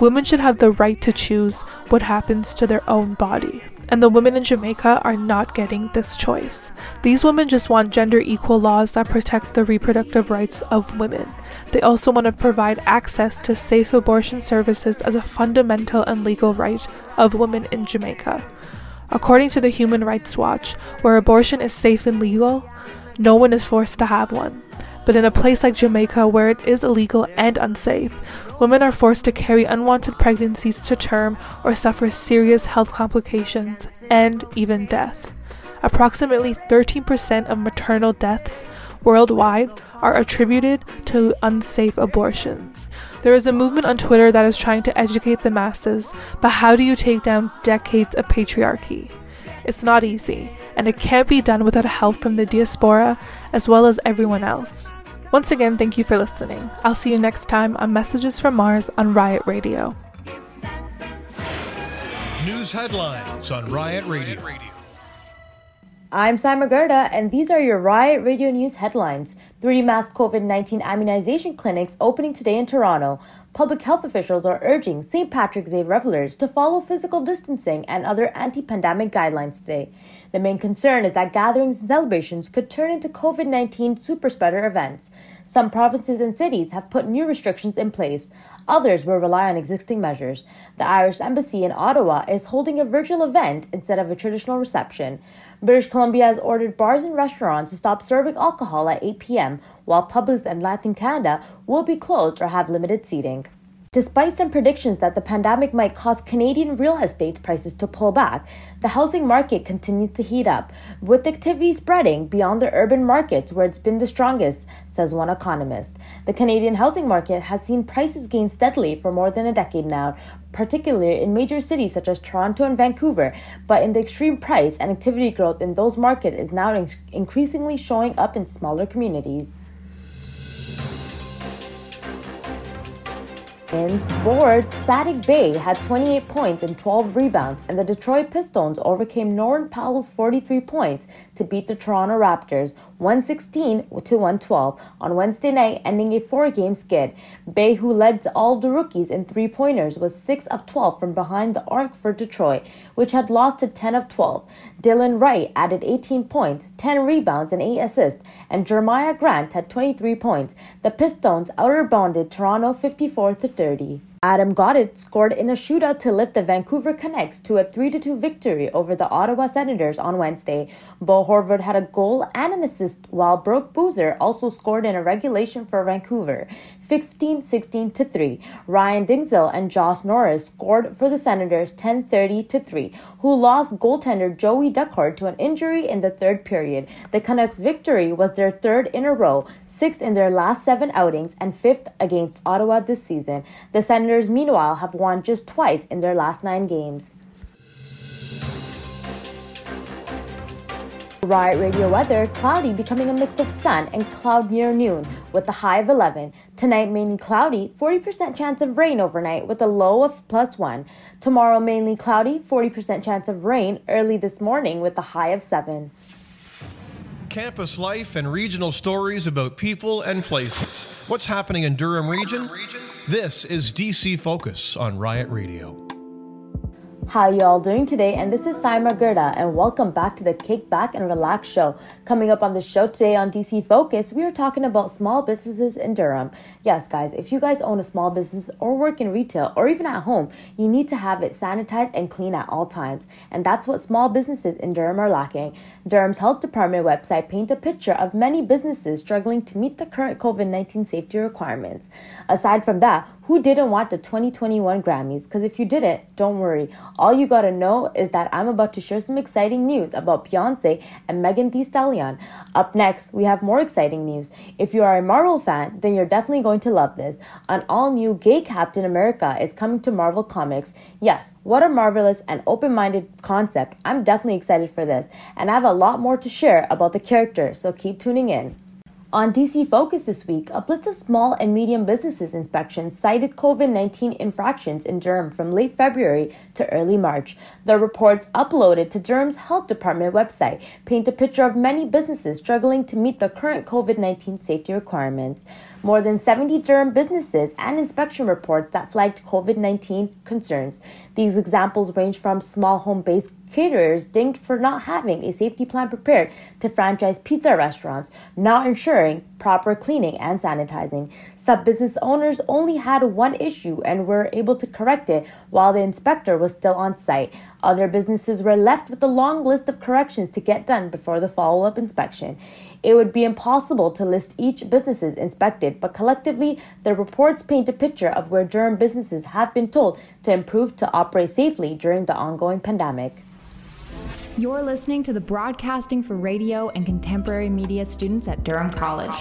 Women should have the right to choose what happens to their own body. And the women in Jamaica are not getting this choice. These women just want gender equal laws that protect the reproductive rights of women. They also want to provide access to safe abortion services as a fundamental and legal right of women in Jamaica. According to the Human Rights Watch, where abortion is safe and legal, no one is forced to have one. But in a place like Jamaica, where it is illegal and unsafe, women are forced to carry unwanted pregnancies to term or suffer serious health complications and even death. Approximately 13% of maternal deaths worldwide are attributed to unsafe abortions. There is a movement on Twitter that is trying to educate the masses, but how do you take down decades of patriarchy? It's not easy, and it can't be done without help from the diaspora as well as everyone else. Once again, thank you for listening. I'll see you next time on Messages from Mars on Riot Radio. News headlines on Riot Radio. I'm Simon Gerda, and these are your Riot Radio News headlines. Three mass COVID 19 immunization clinics opening today in Toronto. Public health officials are urging St. Patrick's Day revelers to follow physical distancing and other anti pandemic guidelines today. The main concern is that gatherings and celebrations could turn into COVID 19 super spreader events. Some provinces and cities have put new restrictions in place. Others will rely on existing measures. The Irish Embassy in Ottawa is holding a virtual event instead of a traditional reception. British Columbia has ordered bars and restaurants to stop serving alcohol at 8 p.m., while pubs and Latin Canada will be closed or have limited seating. Despite some predictions that the pandemic might cause Canadian real estate prices to pull back, the housing market continues to heat up, with activity spreading beyond the urban markets where it's been the strongest, says one economist. The Canadian housing market has seen prices gain steadily for more than a decade now, particularly in major cities such as Toronto and Vancouver, but in the extreme price and activity growth in those markets is now in- increasingly showing up in smaller communities. In sports, Saddiq Bey had 28 points and 12 rebounds, and the Detroit Pistons overcame Norman Powell's 43 points to beat the Toronto Raptors 116 to 112 on Wednesday night, ending a four-game skid. Bey, who led all the rookies in three-pointers, was 6 of 12 from behind the arc for Detroit, which had lost to 10 of 12. Delon Wright added 18 points, 10 rebounds, and 8 assists, and Jerami Grant had 23 points. The Pistons outrebounded Toronto 54 to 30. Adam Gaudette scored in a shootout to lift the Vancouver Canucks to a 3 2 victory over the Ottawa Senators on Wednesday. Bo Horvat had a goal and an assist, while Brock Boeser also scored in a regulation for Vancouver, 15 16 3. Ryan Dzingel and Josh Norris scored for the Senators 10 30 3, who lost goaltender Joey Daccord to an injury in the third period. The Canucks' victory was their third in a row, sixth in their last seven outings, and fifth against Ottawa this season. The Senators meanwhile, have won just twice in their last nine games. Riot Radio weather cloudy, becoming a mix of sun and cloud near noon, with a high of 11. Tonight, mainly cloudy, 40% chance of rain overnight, with a low of plus 1. Tomorrow, mainly cloudy, 40% chance of rain early this morning, with a high of 7. Campus life and regional stories about people and places. What's happening in Durham region? This is DC Focus on Riot Radio. How you all doing today? And this is Saima Gerda, and welcome back to the Kick Back and Relax show. Coming up on the show today on DC Focus, we are talking about small businesses in Durham. Yes, guys, if you guys own a small business or work in retail or even at home, you need to have it sanitized and clean at all times. And that's what small businesses in Durham are lacking. Durham's Health Department website paints a picture of many businesses struggling to meet the current COVID 19 safety requirements. Aside from that, who didn't want the 2021 Grammys? Because if you didn't, don't worry. All you gotta know is that I'm about to share some exciting news about Beyonce and Megan Thee Stallion. Up next, we have more exciting news. If you are a Marvel fan, then you're definitely going to love this. An all new gay Captain America is coming to Marvel Comics. Yes, what a marvelous and open minded concept. I'm definitely excited for this, and I have a lot more to share about the character, so keep tuning in. On DC Focus this week, a list of small and medium businesses inspections cited COVID 19 infractions in Durham from late February to early March. The reports uploaded to Durham's Health Department website paint a picture of many businesses struggling to meet the current COVID 19 safety requirements. More than 70 Durham businesses and inspection reports that flagged COVID 19 concerns. These examples range from small home based caterers dinged for not having a safety plan prepared to franchise pizza restaurants, not ensuring proper cleaning and sanitizing. Some business owners only had one issue and were able to correct it while the inspector was still on site. Other businesses were left with a long list of corrections to get done before the follow up inspection. It would be impossible to list each businesses inspected, but collectively, the reports paint a picture of where Durham businesses have been told to improve to operate safely during the ongoing pandemic. You're listening to the Broadcasting for Radio and Contemporary Media students at Durham College.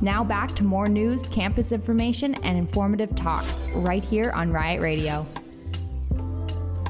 Now back to more news, campus information, and informative talk right here on Riot Radio.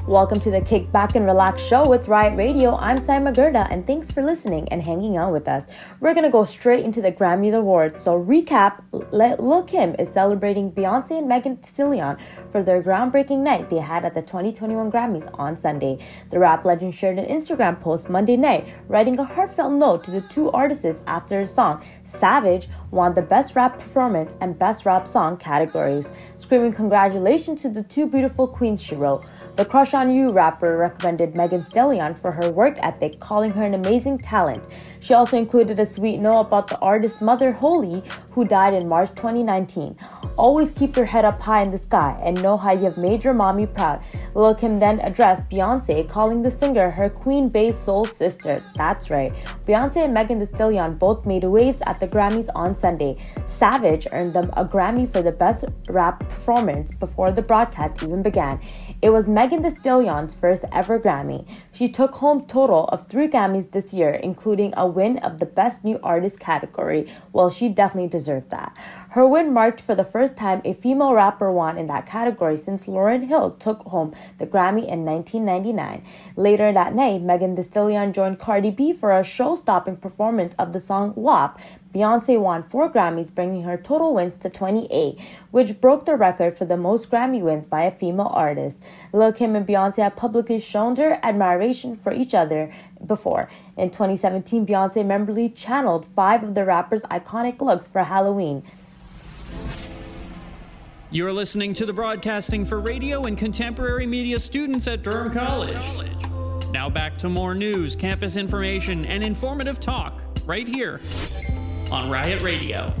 Welcome to the Kick Back and Relax show with Riot Radio. I'm Saima Gurda, and thanks for listening and hanging out with us. We're gonna go straight into the Grammy Awards. So, recap: Lil Kim is celebrating Beyonce and Megan Thee Stallion for their groundbreaking night they had at the 2021 Grammys on Sunday. The rap legend shared an Instagram post Monday night, writing a heartfelt note to the two artists after her song "Savage" won the Best Rap Performance and Best Rap Song categories, screaming congratulations to the two beautiful queens. She wrote. The Crush on You rapper recommended Megan Stallion for her work ethic, calling her an amazing talent. She also included a sweet note about the artist's mother, Holly, who died in March 2019. Always keep your head up high in the sky and know how you have made your mommy proud. Lil Kim then addressed Beyonce, calling the singer her Queen Bey soul sister. That's right. Beyonce and Megan Thee Stallion both made waves at the Grammys on Sunday. Savage earned them a Grammy for the best rap performance before the broadcast even began. It was Megan Thee Stallion's first ever Grammy. She took home total of three Grammys this year, including a win of the Best New Artist category. Well, she definitely deserved that. Her win marked for the first time a female rapper won in that category since Lauryn Hill took home the Grammy in 1999. Later that night, Megan Thee Stallion joined Cardi B for a show-stopping performance of the song WAP, Beyonce won four Grammys, bringing her total wins to 28, which broke the record for the most Grammy wins by a female artist. Lil Kim and Beyonce have publicly shown their admiration for each other before. In 2017, Beyonce memorably channeled five of the rapper's iconic looks for Halloween. You're listening to the broadcasting for radio and contemporary media students at Durham College. Now back to more news, campus information, and informative talk right here on Riot Radio.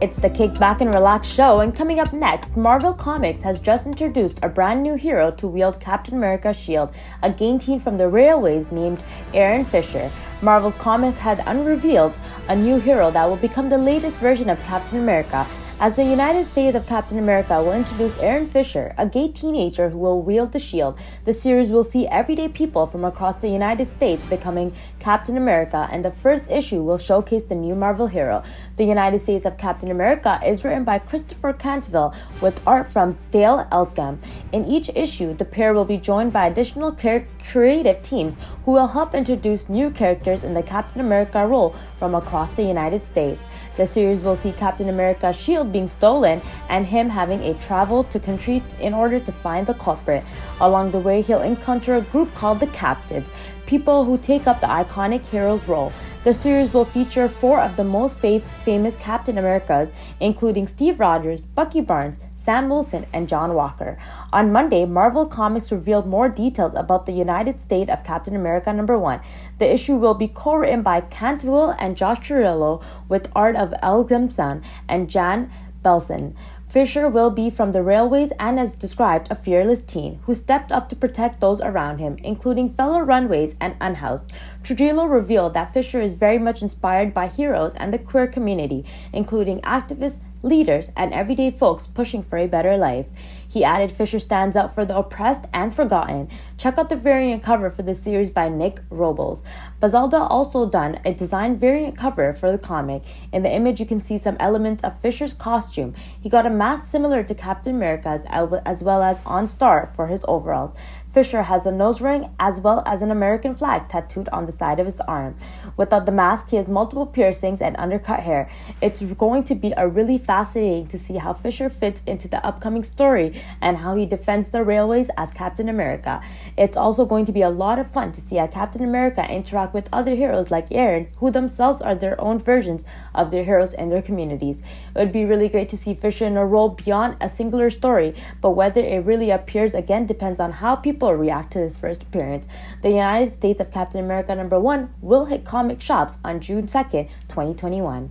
It's the Kick Back and Relax show, and coming up next, Marvel Comics has just introduced a brand new hero to wield Captain America's shield, a game team from the Railways named Aaron Fisher. Marvel Comics had unrevealed a new hero that will become the latest version of Captain America as the United States of Captain America will introduce Aaron Fisher, a gay teenager who will wield the shield. The series will see everyday people from across the United States becoming Captain America, and the first issue will showcase the new Marvel hero. The United States of Captain America is written by Christopher Cantwell with art from Dale Eaglesham. In each issue, the pair will be joined by additional creative teams who will help introduce new characters in the Captain America role from across the United States. The series will see Captain America's shield being stolen and him having a travel to country in order to find the culprit. Along the way, he'll encounter a group called the Captains, people who take up the iconic hero's role. The series will feature four of the most famous Captain Americas, including Steve Rogers, Bucky Barnes, Sam Wilson, and John Walker. On Monday, Marvel Comics revealed more details about the United State of Captain America number 1. The issue will be co-written by Cantwell and Josh Trujillo with art of El Gimson and Jan Belson. Fisher will be from the railways and, as described, a fearless teen who stepped up to protect those around him, including fellow runaways and unhoused. Trujillo revealed that Fisher is very much inspired by heroes and the queer community, including activists, leaders, and everyday folks pushing for a better life. He added Fisher stands up for the oppressed and forgotten. Check out the variant cover for the series by Nick Robles. Bazaldua also done a design variant cover for the comic. In the image, you can see some elements of Fisher's costume. He got a mask similar to Captain America's, as well as on star for his overalls. Fisher has a nose ring as well as an American flag tattooed on the side of his arm. Without the mask, he has multiple piercings and undercut hair. It's going to be a really fascinating to see how Fisher fits into the upcoming story and how he defends the railways as Captain America. It's also going to be a lot of fun to see how Captain America interact with other heroes like Aaron, who themselves are their own versions of their heroes and their communities. It would be really great to see Fisher in a role beyond a singular story, but whether it really appears again depends on how people react to this first appearance. The United States of Captain America number 1 will hit comic shops on June 2nd, 2021.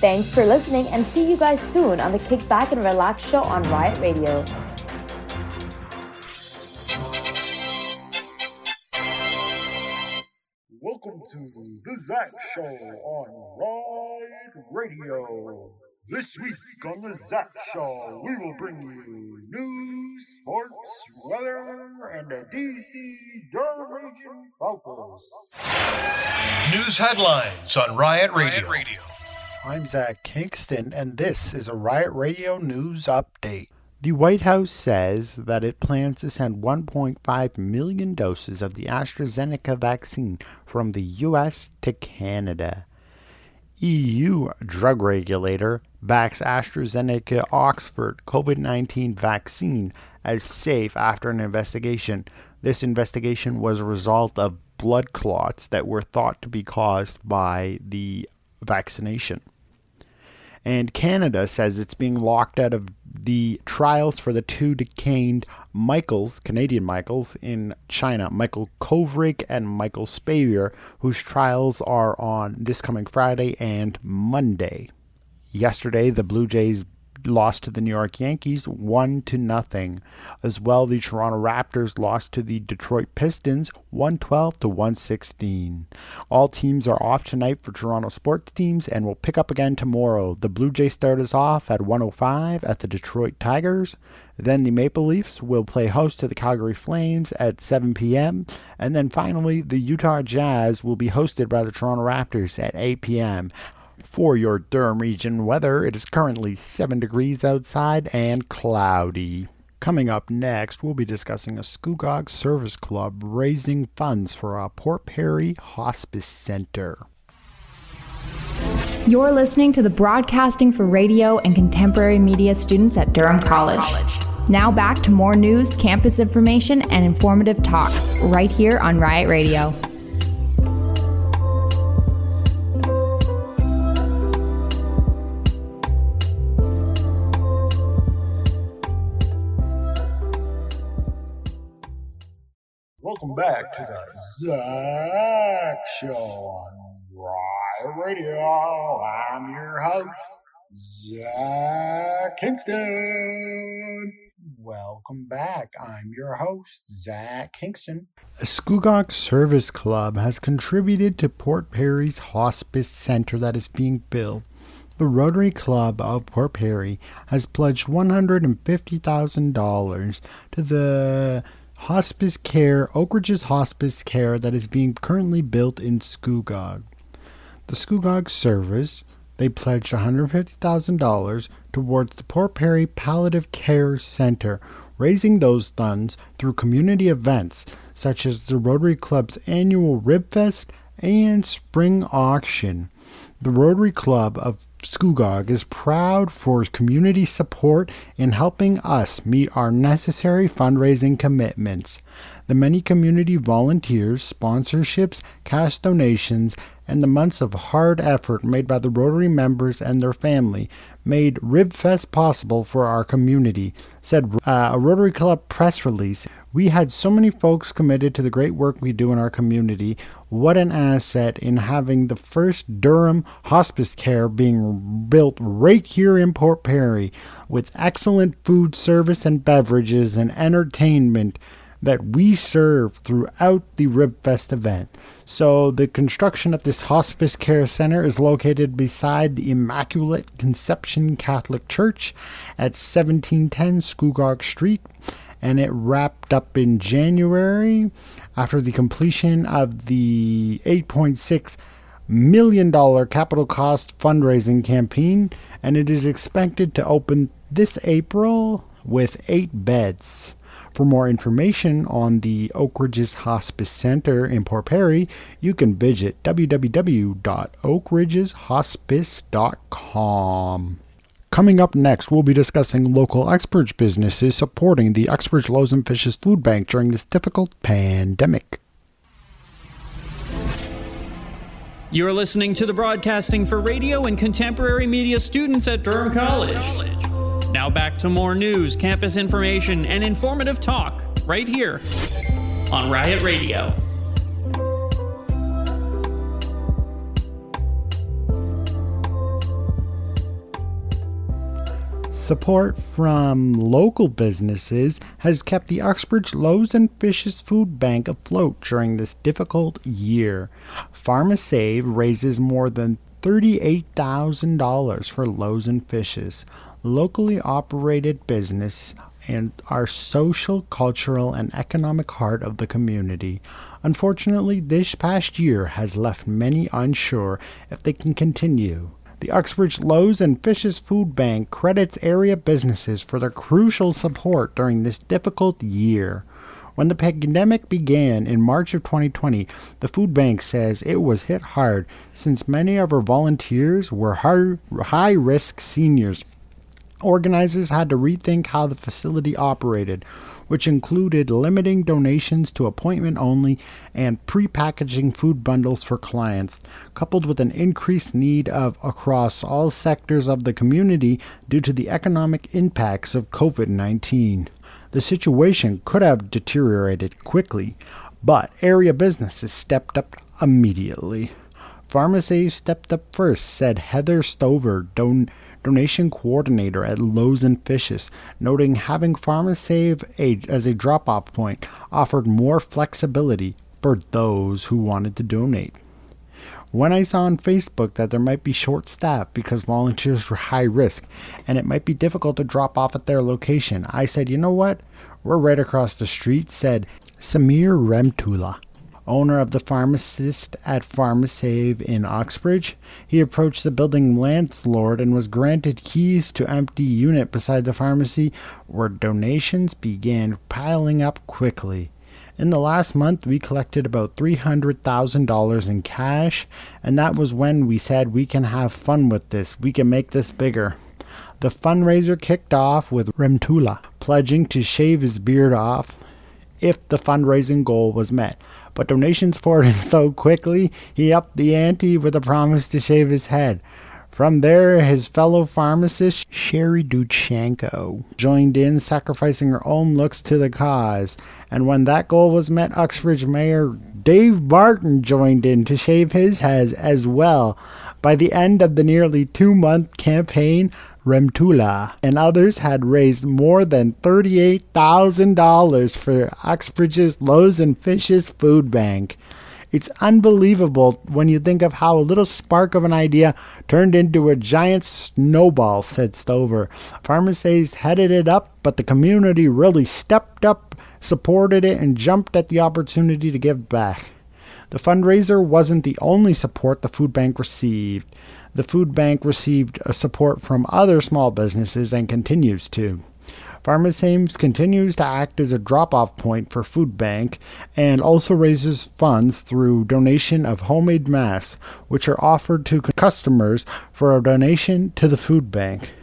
Thanks for listening and see you guys soon on the Kick Back and Relax show on Riot Radio. Welcome to the Zach Show on Riot Radio. This week on the Zach Show, we will bring you news, sports, weather, and a DC Durham region focus. News headlines on Riot Radio. I'm Zach Kingston, and this is a Riot Radio News Update. The White House says that it plans to send 1.5 million doses of the AstraZeneca vaccine from the U.S. to Canada. EU drug regulator backs AstraZeneca Oxford COVID 19 vaccine as safe after an investigation. This investigation was a result of blood clots that were thought to be caused by the vaccination. And Canada says it's being locked out of the trials for the two detained Michaels, Canadian Michaels, in China, Michael Kovrig and Michael Spavor, whose trials are on this coming Friday and Monday. Yesterday, the Blue Jays lost to the New York Yankees 1 to nothing. As well, the Toronto Raptors lost to the Detroit Pistons 112 to 116. All teams are off tonight for Toronto sports teams and will pick up again tomorrow. The Blue Jays start us off at 105 at the Detroit Tigers. Then the Maple Leafs will play host to the Calgary Flames at 7 p.m. And then finally, the Utah Jazz will be hosted by the Toronto Raptors at 8 p.m. For your Durham region weather, it is currently 7 degrees outside and cloudy. Coming up next, we'll be discussing a Scugog Service Club raising funds for a Port Perry Hospice Center. You're listening to the Broadcasting for Radio and Contemporary Media students at Durham College. Now back to more news, campus information, and informative talk right here on Riot Radio. Welcome back to the Zach Show on Riot Radio. I'm your host, Zach Kingston. Welcome back. I'm your host, Zach Kingston. A Scugog Service Club has contributed to Port Perry's hospice center that is being built. The Rotary Club of Port Perry has pledged $150,000 to the hospice care, Oak Ridges hospice care that is being currently built in Scugog. The Scugog service, they pledged $150,000 towards the Port Perry Palliative Care Center, raising those funds through community events such as the Rotary Club's annual Rib Fest and spring auction. The Rotary Club of Scugog is proud for community support in helping us meet our necessary fundraising commitments. The many community volunteers, sponsorships, cash donations, and the months of hard effort made by the Rotary members and their family made RibFest possible for our community, said uh, a Rotary Club press release. We had so many folks committed to the great work we do in our community. What an asset in having the first Durham hospice care being built right here in Port Perry with excellent food service and beverages and entertainment that we serve throughout the RibFest event. So, the construction of this hospice care center is located beside the Immaculate Conception Catholic Church at 1710 Scugog Street, and it wrapped up in January after the completion of the 8.6 million dollar capital cost fundraising campaign, and it is expected to open this April with eight beds. For more information on the Oak Ridges Hospice Center in Port Perry, you can visit www.oakridgeshospice.com. Coming up next, we'll be discussing local Uxbridge businesses supporting the Uxbridge Loaves and Fishes Food Bank during this difficult pandemic. You're listening to the broadcasting for radio and contemporary media students at Durham College. Now back to more news, campus information, and informative talk right here on Riot Radio. Support from local businesses has kept the Uxbridge Loaves and Fishes Food Bank afloat during this difficult year. PharmaSave raises more than $38,000 for Loaves and Fishes, locally operated business and our social, cultural, and economic heart of the community. Unfortunately, this past year has left many unsure if they can continue. The Uxbridge Loaves and Fishes Food Bank credits area businesses for their crucial support during this difficult year. When the pandemic began in March of 2020, the food bank says it was hit hard since many of our volunteers were high risk seniors. Organizers had to rethink how the facility operated, which included limiting donations to appointment only and pre-packaging food bundles for clients, coupled with an increased need of across all sectors of the community due to the economic impacts of COVID-19. The situation could have deteriorated quickly, but area businesses stepped up immediately. PharmaSave stepped up first, said Heather Stover, don- donation coordinator at Loaves and Fishes, noting having PharmaSave a, as a drop off point offered more flexibility for those who wanted to donate. When I saw on Facebook that there might be short staff because volunteers were high risk and it might be difficult to drop off at their location, I said, you know what? We're right across the street, said Samir Remtula owner of the pharmacist at PharmaSave in Uxbridge. He approached the building landlord and was granted keys to empty unit beside the pharmacy where donations began piling up quickly. In the last month, we collected about $300,000 in cash, and that was when we said we can have fun with this. We can make this bigger. The fundraiser kicked off with Remtula pledging to shave his beard off if the fundraising goal was met. But donations poured in <laughs> so quickly, he upped the ante with a promise to shave his head. From there, his fellow pharmacist, Sherry Duchenko, joined in, sacrificing her own looks to the cause. And when that goal was met, Uxbridge Mayor Dave Barton joined in to shave his head as well. By the end of the nearly two month campaign, Remtula and others had raised more than $38,000 for Uxbridge's Loaves and Fishes Food Bank. It's unbelievable when you think of how a little spark of an idea turned into a giant snowball, said Stover. PharmaSave headed it up, but the community really stepped up, supported it, and jumped at the opportunity to give back. The fundraiser wasn't the only support the food bank received. The food bank received uh, support from other small businesses and continues to. PharmaSave continues to act as a drop off point for Food Bank and also raises funds through donation of homemade masks, which are offered to customers for a donation to the food bank.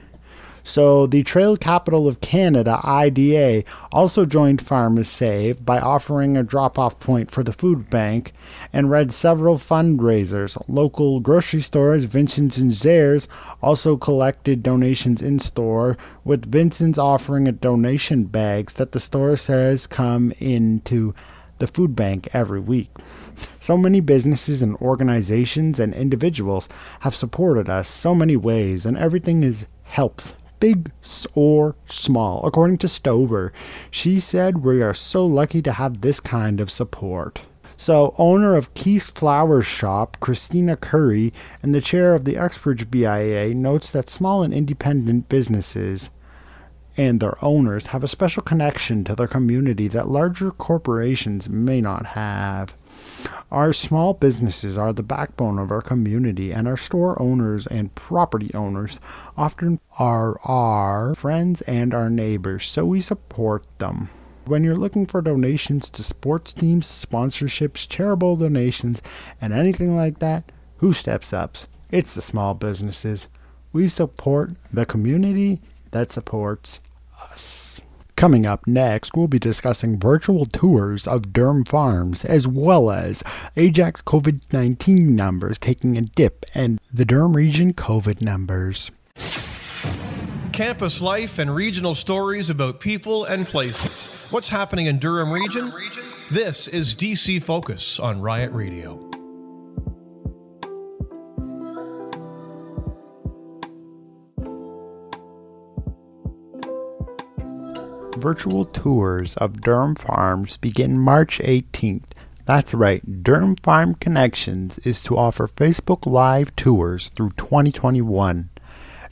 So the Trail Capital of Canada, IDA, also joined PharmaSave by offering a drop-off point for the food bank and read several fundraisers. Local grocery stores, Vincent's and Zehrs, also collected donations in store, with Vincent's offering a donation bags that the store says come into the food bank every week. So many businesses and organizations and individuals have supported us so many ways, and everything is helps big or small. According to Stover, she said, We are so lucky to have this kind of support. So, owner of Keith's Flower Shop, Christina Curry, and the chair of the Uxbridge BIA notes that small and independent businesses and their owners have a special connection to their community that larger corporations may not have. Our small businesses are the backbone of our community, and our store owners and property owners often are our friends and our neighbors, so we support them. When you're looking for donations to sports teams, sponsorships, charitable donations, and anything like that, who steps up? It's the small businesses. We support the community that supports us. Coming up next, we'll be discussing virtual tours of Durham Farms as well as Ajax COVID 19 numbers taking a dip and the Durham region COVID numbers. Campus life and regional stories about people and places. What's happening in Durham region? This is DC Focus on Riot Radio. Virtual tours of Durham Farms begin March 18th. That's right, Durham Farm Connections is to offer Facebook Live tours through 2021.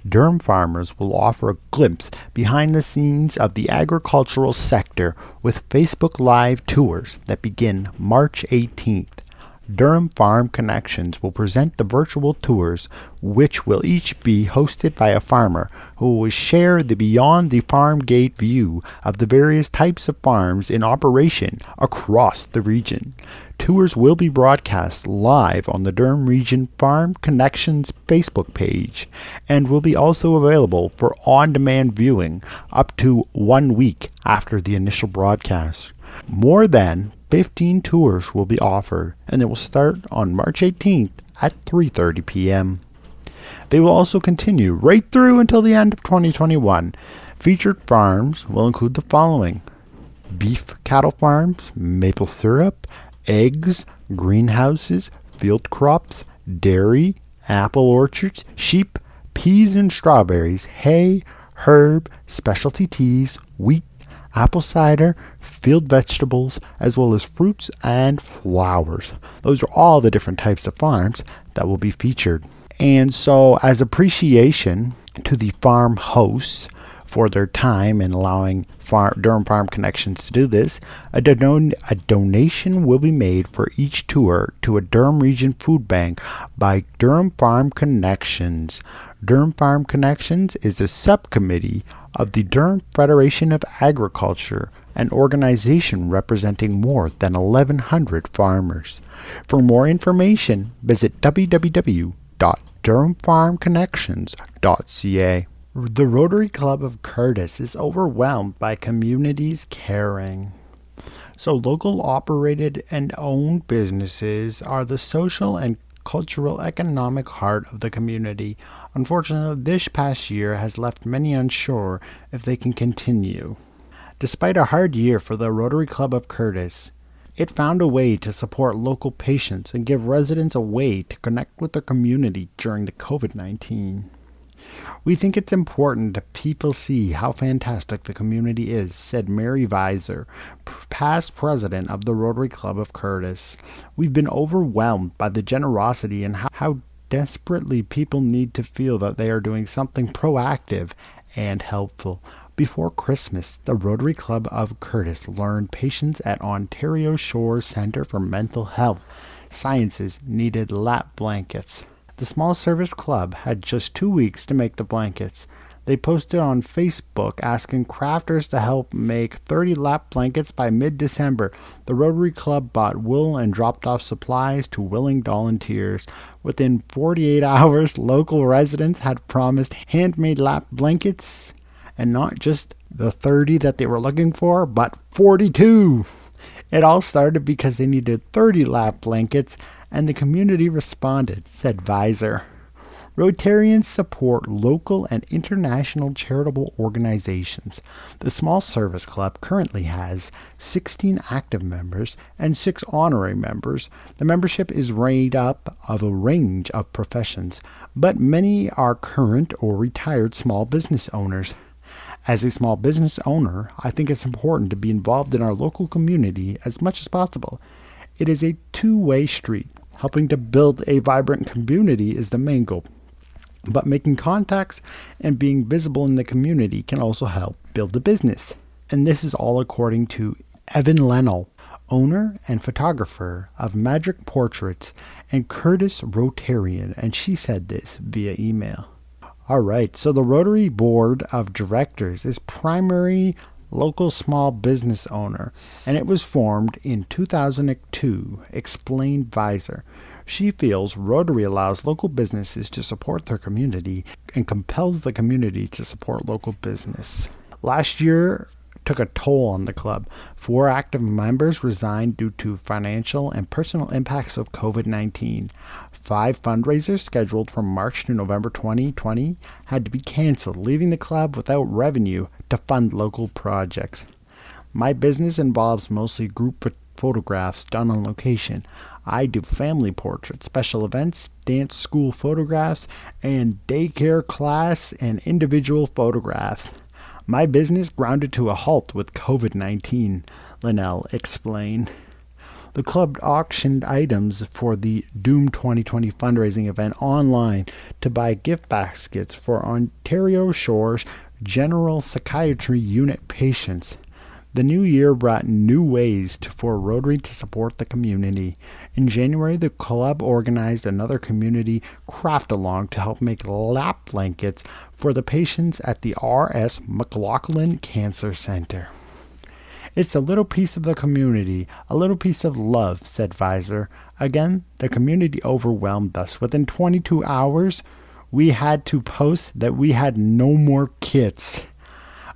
Durham farmers will offer a glimpse behind the scenes of the agricultural sector with Facebook Live tours that begin March 18th. Durham Farm Connections will present the virtual tours, which will each be hosted by a farmer who will share the beyond the farm gate view of the various types of farms in operation across the region. Tours will be broadcast live on the Durham Region Farm Connections Facebook page and will be also available for on demand viewing up to one week after the initial broadcast. More than 15 tours will be offered and it will start on March 18th at 3:30 p.m. They will also continue right through until the end of 2021. Featured farms will include the following: beef cattle farms, maple syrup, eggs, greenhouses, field crops, dairy, apple orchards, sheep, peas and strawberries, hay, herb, specialty teas, wheat, apple cider, field vegetables, as well as fruits and flowers. Those are all the different types of farms that will be featured. And so, as appreciation to the farm hosts for their time and allowing farm, Durham Farm Connections to do this, a, don- a donation will be made for each tour to a Durham Region food bank by Durham Farm Connections. Durham Farm Connections is a subcommittee of the Durham Federation of Agriculture, an organization representing more than 1,100 farmers. For more information, visit www.durhamfarmconnections.ca. The Rotary Club of Courtice is overwhelmed by communities caring. So, local operated and owned businesses are the social and cultural economic heart of the community. Unfortunately, this past year has left many unsure if they can continue. Despite a hard year for the Rotary Club of Courtice, it found a way to support local patients and give residents a way to connect with their community during the COVID 19. We think it's important that people see how fantastic the community is, said Mary Visor, past president of the Rotary Club of Courtice. We've been overwhelmed by the generosity and how desperately people need to feel that they are doing something proactive and helpful. Before Christmas, the Rotary Club of Courtice learned patients at Ontario Shore Centre for Mental Health Sciences needed lap blankets. The Small Service Club had just two weeks to make the blankets. They posted on Facebook asking crafters to help make 30 lap blankets by mid December. The Rotary Club bought wool and dropped off supplies to willing volunteers. Within 48 <laughs> hours, local residents had promised handmade lap blankets, and not just the 30 that they were looking for, but 42. It all started because they needed 30 lap blankets and the community responded, said Visor. Rotarians support local and international charitable organizations. The Small Service Club currently has 16 active members and 6 honorary members. The membership is made up of a range of professions, but many are current or retired small business owners. As a small business owner, I think it's important to be involved in our local community as much as possible. It is a two way street. Helping to build a vibrant community is the main goal. But making contacts and being visible in the community can also help build the business. And this is all according to Evan Lennell, owner and photographer of Magic Portraits and Courtice Rotarian, and she said this via email. All right, so the Rotary Board of Directors is primary local small business owner, and it was formed in 2002, explained Visor. She feels Rotary allows local businesses to support their community and compels the community to support local business. Last year, took a toll on the club. Four active members resigned due to financial and personal impacts of COVID 19. Five fundraisers scheduled from March to November 2020 had to be canceled, leaving the club without revenue to fund local projects. My business involves mostly group photographs done on location. I do family portraits, special events, dance school photographs, and daycare class and individual photographs. My business grounded to a halt with COVID 19, Linnell explained. The club auctioned items for the Doom 2020 fundraising event online to buy gift baskets for Ontario Shores General Psychiatry Unit patients. The new year brought new ways to, for Rotary to support the community. In January, the club organized another community craft along to help make lap blankets for the patients at the R.S. McLaughlin Cancer Center. It's a little piece of the community, a little piece of love, said Visor. Again, the community overwhelmed us. Within 22 hours, we had to post that we had no more kits.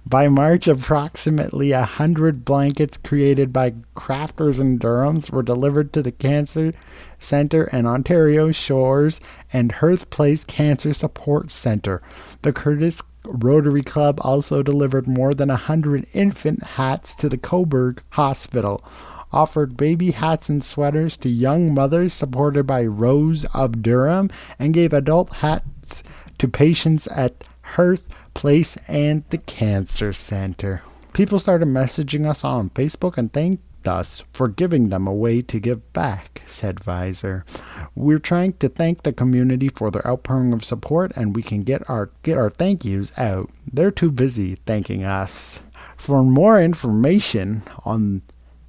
By March, approximately a hundred blankets created by crafters in Durham's were delivered to the Cancer Center and Ontario Shores and Hearth Place Cancer Support Center. The Courtice Rotary Club also delivered more than a hundred infant hats to the Cobourg Hospital, offered baby hats and sweaters to young mothers supported by Rose of Durham, and gave adult hats to patients at Hearth Place and the Cancer Center. People started messaging us on Facebook and thanked us for giving them a way to give back, said Visor. We're trying to thank the community for their outpouring of support and we can get our get our thank yous out. They're too busy thanking us. For more information on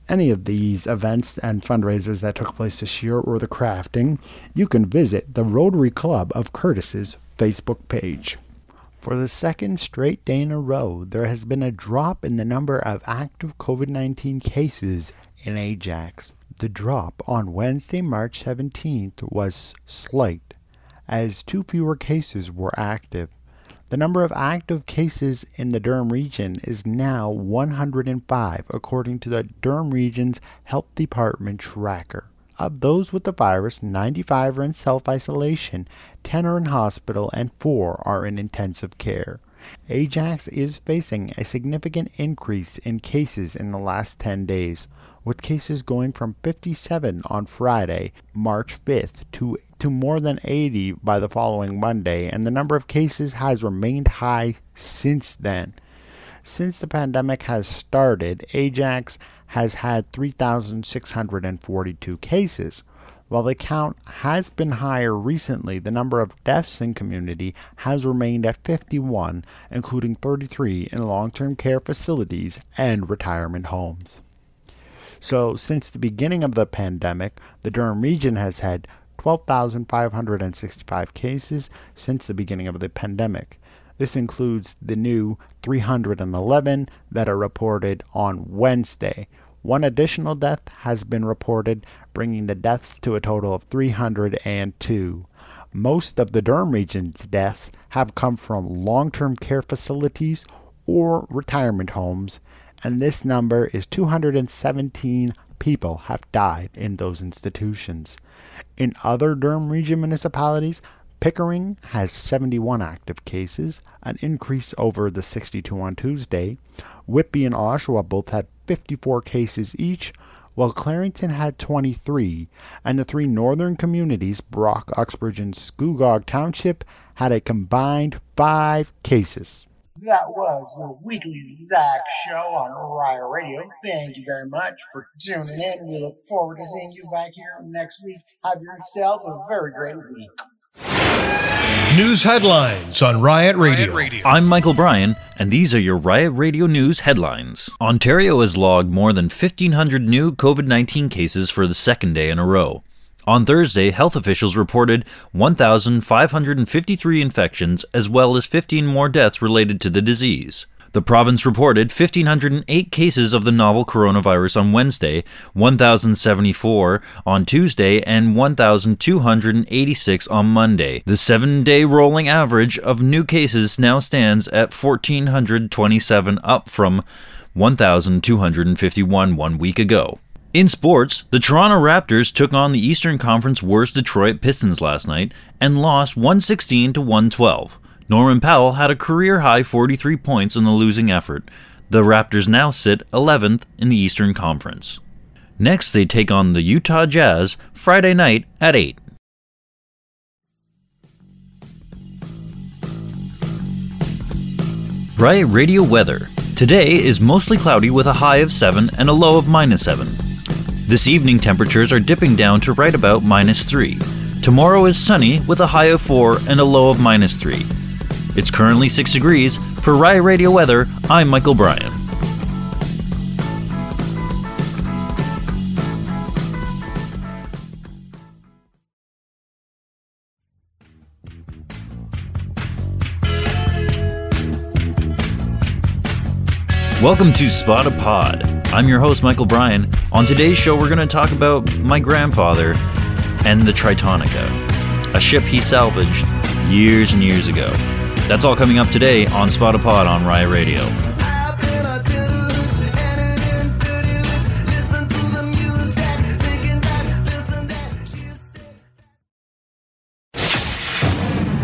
any of these events and fundraisers that took place this year or the crafting, you can visit the Rotary Club of Courtice's Facebook page. For the second straight day in a row, there has been a drop in the number of active COVID 19 cases in Ajax. The drop on Wednesday, March 17th was slight, as two fewer cases were active. The number of active cases in the Durham region is now 105, according to the Durham Region's Health Department tracker. Of those with the virus, 95 are in self isolation, 10 are in hospital, and 4 are in intensive care. Ajax is facing a significant increase in cases in the last 10 days, with cases going from 57 on Friday, March 5th, to, to more than 80 by the following Monday, and the number of cases has remained high since then. Since the pandemic has started, Ajax has had 3,642 cases. While the count has been higher recently, the number of deaths in community has remained at 51, including 33 in long term care facilities and retirement homes. So, since the beginning of the pandemic, the Durham region has had 12,565 cases since the beginning of the pandemic. This includes the new 311 that are reported on Wednesday. One additional death has been reported, bringing the deaths to a total of 302. Most of the Durham region's deaths have come from long term care facilities or retirement homes, and this number is 217 people have died in those institutions. In other Durham region municipalities, Pickering has 71 active cases, an increase over the 62 on Tuesday. Whitby and Oshawa both had 54 cases each, while Clarington had 23, and the three northern communities, Brock, Uxbridge, and Scugog Township, had a combined five cases. That was your weekly Zach show on Riot Radio. Thank you very much for tuning in. We look forward to seeing you back here next week. Have yourself a very great week. News headlines on Riot Radio. I'm Michael Bryan, and these are your Riot Radio News headlines. Ontario has logged more than 1,500 new COVID 19 cases for the second day in a row. On Thursday, health officials reported 1,553 infections as well as 15 more deaths related to the disease. The province reported 1,508 cases of the novel coronavirus on Wednesday, 1,074 on Tuesday, and 1,286 on Monday. The seven day rolling average of new cases now stands at 1,427, up from 1,251 one week ago. In sports, the Toronto Raptors took on the Eastern Conference worst Detroit Pistons last night and lost 116 to 112. Norman Powell had a career high 43 points in the losing effort. The Raptors now sit 11th in the Eastern Conference. Next, they take on the Utah Jazz Friday night at 8. Riot Radio weather. Today is mostly cloudy with a high of 7 and a low of minus 7. This evening temperatures are dipping down to right about minus 3. Tomorrow is sunny with a high of 4 and a low of minus 3. It's currently 6 degrees. For Riot Radio Weather, I'm Michael Bryan. Welcome to Spot a Pod. I'm your host, Michael Bryan. On today's show, we're going to talk about my grandfather and the Tritonica, a ship he salvaged years and years ago. That's all coming up today on Spot a Pod on Riot Radio.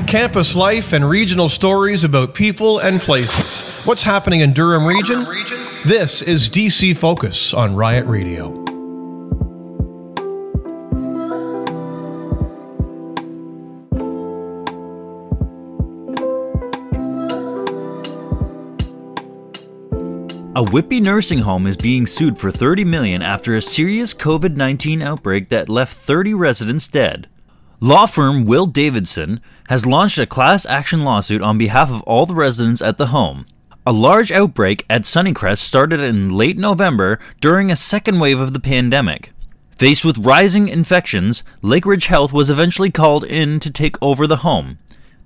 Campus life and regional stories about people and places. What's happening in Durham region? This is DC Focus on Riot Radio. A Whitby nursing home is being sued for 30 million after a serious COVID-19 outbreak that left 30 residents dead. Law firm Will Davidson has launched a class action lawsuit on behalf of all the residents at the home. A large outbreak at Sunnycrest started in late November during a second wave of the pandemic. Faced with rising infections, Lakeridge Health was eventually called in to take over the home.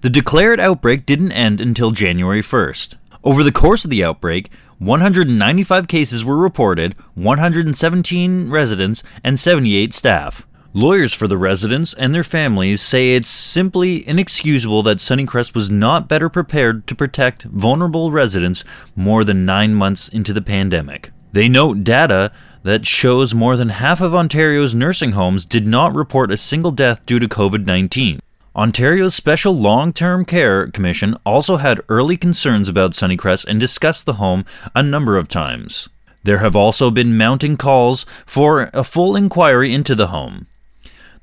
The declared outbreak didn't end until January 1st. Over the course of the outbreak, 195 cases were reported, 117 residents, and 78 staff. Lawyers for the residents and their families say it's simply inexcusable that Sunnycrest was not better prepared to protect vulnerable residents more than nine months into the pandemic. They note data that shows more than half of Ontario's nursing homes did not report a single death due to COVID 19. Ontario's Special Long Term Care Commission also had early concerns about Sunnycrest and discussed the home a number of times. There have also been mounting calls for a full inquiry into the home.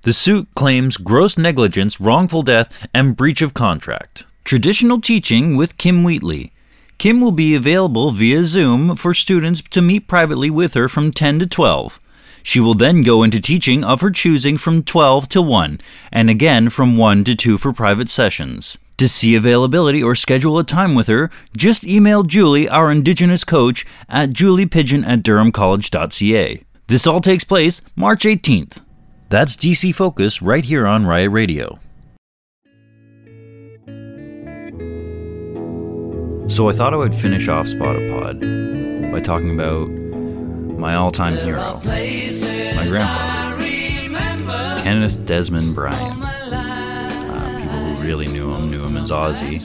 The suit claims gross negligence, wrongful death, and breach of contract. Traditional teaching with Kim Wheatley. Kim will be available via Zoom for students to meet privately with her from 10 to 12. She will then go into teaching of her choosing from 12 to 1, and again from 1 to 2 for private sessions. To see availability or schedule a time with her, just email Julie, our Indigenous coach, at juliepigeon at durhamcollege.ca. This all takes place March 18th. That's DC Focus right here on Riot Radio. So I thought I would finish off Spotapod by talking about my all-time hero, my grandfather, Kenneth Desmond Bryan. Uh, people who really knew him knew him as Ozzy.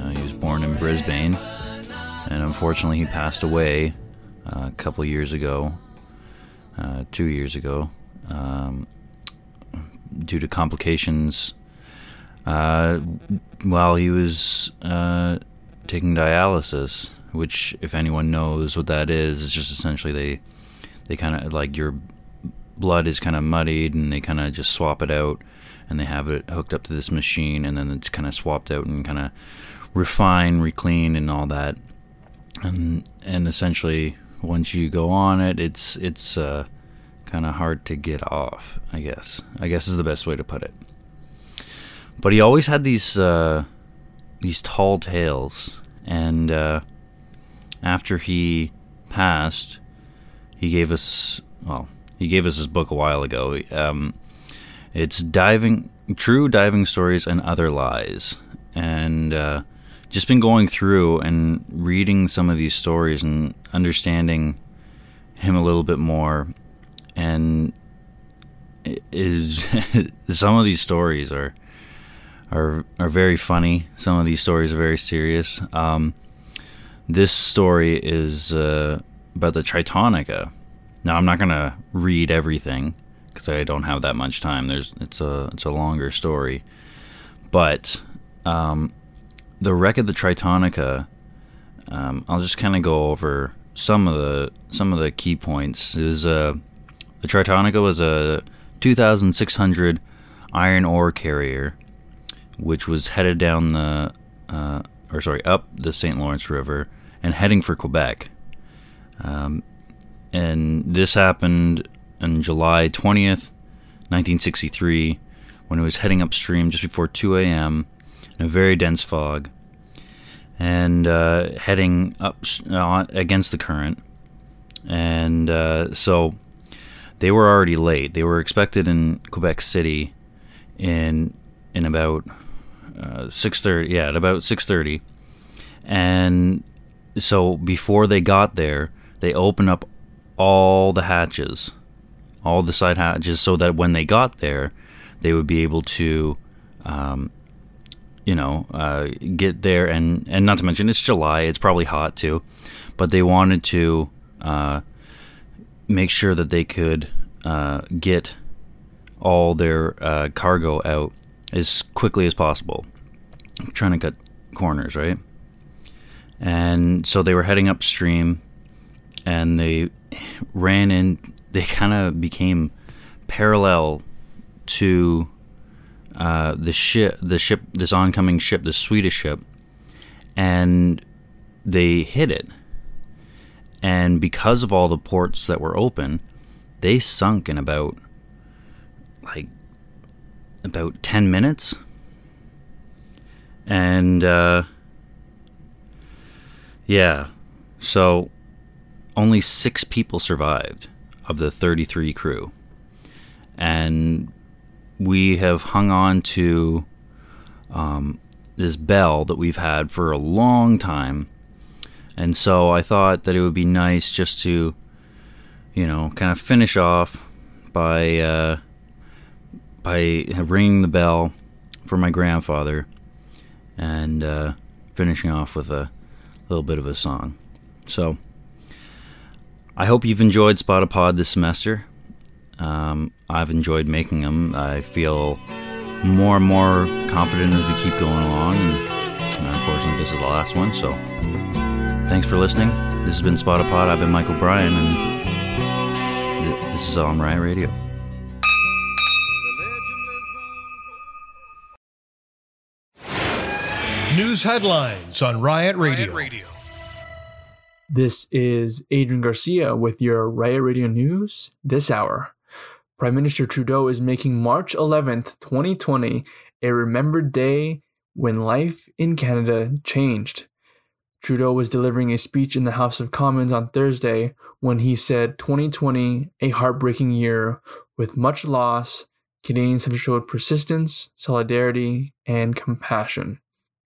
Uh, he was born in Brisbane, and unfortunately, he passed away uh, a couple years ago, uh, two years ago, um, due to complications uh, while he was uh, taking dialysis. Which, if anyone knows what that is, is just essentially they they kind of like your blood is kind of muddied and they kind of just swap it out and they have it hooked up to this machine and then it's kind of swapped out and kind of refine, reclean, and all that. And and essentially, once you go on it, it's it's uh, kind of hard to get off. I guess. I guess is the best way to put it. But he always had these uh, these tall tales, and uh, after he passed, he gave us well, he gave us his book a while ago. Um, it's diving, true diving stories and other lies, and uh, just been going through and reading some of these stories and understanding him a little bit more. And is <laughs> some of these stories are are are very funny. Some of these stories are very serious. Um, this story is uh, about the tritonica. Now i'm not to read everything because i don't have that much time. There's it's a it's a longer story. But um, the wreck of the tritonica um, i'll just kind of go over some of the some of the key points. Is uh, the Tritonica was a 2,600 iron ore carrier, which was headed down the uh, or sorry up the St. Lawrence River and heading for Quebec. Um, and this happened on July 20th, 1963, when it was heading upstream just before 2 a.m. in a very dense fog and uh, heading up uh, against the current. And uh, so they were already late. They were expected in Quebec City in in about uh, six thirty. Yeah, at about six thirty. And so before they got there, they opened up all the hatches, all the side hatches, so that when they got there, they would be able to um, you know, uh, get there and and not to mention it's July, it's probably hot too, but they wanted to uh, make sure that they could uh, get all their uh, cargo out as quickly as possible, trying to cut corners, right? And so they were heading upstream, and they ran in. <laughs> They kind of became parallel to uh, the ship, the ship, this oncoming ship, the Swedish ship, and they hit it. And because of all the ports that were open, they sunk in about like about 10 minutes. And uh, yeah, so only six people survived of the 33 crew. And we have hung on to um, this bell that we've had for a long time. And so I thought that it would be nice just to, you know, kind of finish off by uh, by ringing the bell for my grandfather and uh, finishing off with a little bit of a song. So I hope you've enjoyed Spotted Pod this semester. Um, I've enjoyed making them. I feel more and more confident as we keep going along. And unfortunately, this is the last one. So thanks for listening. This has been Spotted Pod. I've been Michael Bryan, and this is on Riot Radio. News headlines on Riot Radio. This is Adrian Garcia with your Riot Radio News this hour. Prime Minister Trudeau is making March 11th, 2020, a remembered day when life in Canada changed. Trudeau was delivering a speech in the House of Commons on Thursday when he said 2020, a heartbreaking year with much loss, Canadians have showed persistence, solidarity, and compassion.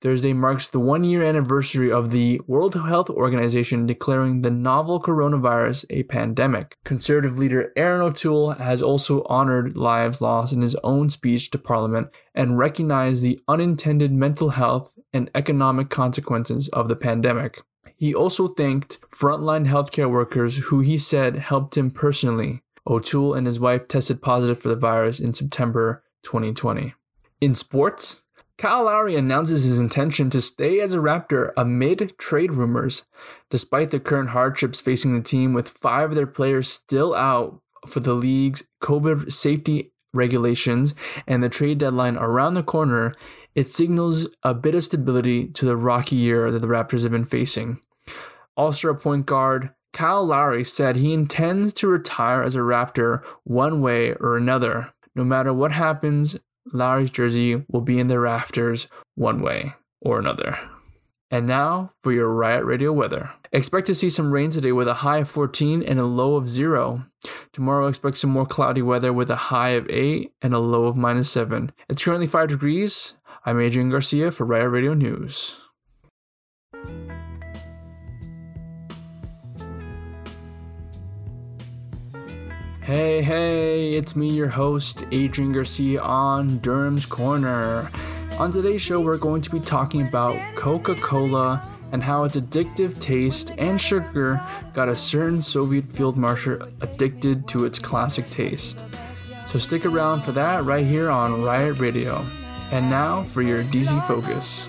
Thursday marks the one year anniversary of the World Health Organization declaring the novel coronavirus a pandemic. Conservative leader Erin O'Toole has also honored lives lost in his own speech to Parliament and recognized the unintended mental health and economic consequences of the pandemic. He also thanked frontline healthcare workers who he said helped him personally. O'Toole and his wife tested positive for the virus in September 2020. In sports, Kyle Lowry announces his intention to stay as a Raptor amid trade rumors. Despite the current hardships facing the team, with five of their players still out for the league's COVID safety regulations and the trade deadline around the corner, it signals a bit of stability to the rocky year that the Raptors have been facing. Also, a point guard Kyle Lowry said he intends to retire as a Raptor one way or another. No matter what happens, Lowry's jersey will be in the rafters one way or another. And now for your Riot Radio weather. Expect to see some rain today with a high of 14 and a low of 0. Tomorrow, expect some more cloudy weather with a high of 8 and a low of minus 7. It's currently 5 degrees. I'm Adrian Garcia for Riot Radio News. Hey, hey, it's me, your host, Adrian Garcia on Durham's Corner. On today's show, we're going to be talking about Coca Cola and how its addictive taste and sugar got a certain Soviet field marshal addicted to its classic taste. So stick around for that right here on Riot Radio. And now for your DC Focus.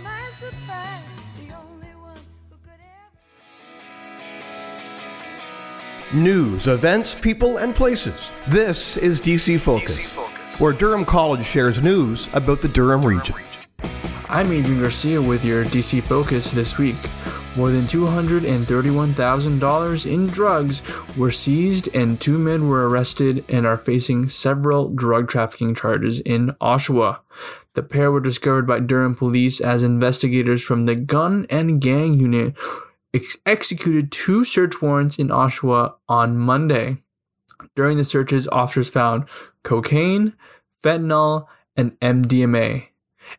News, events, people, and places. This is DC Focus, where Durham College shares news about the Durham region. I'm Adrian Garcia with your DC Focus this week. More than $231,000 in drugs were seized, and two men were arrested and are facing several drug trafficking charges in Oshawa. The pair were discovered by Durham police as investigators from the Gun and Gang Unit ex- executed two search warrants in Oshawa on Monday. During the searches, officers found cocaine, fentanyl, and MDMA.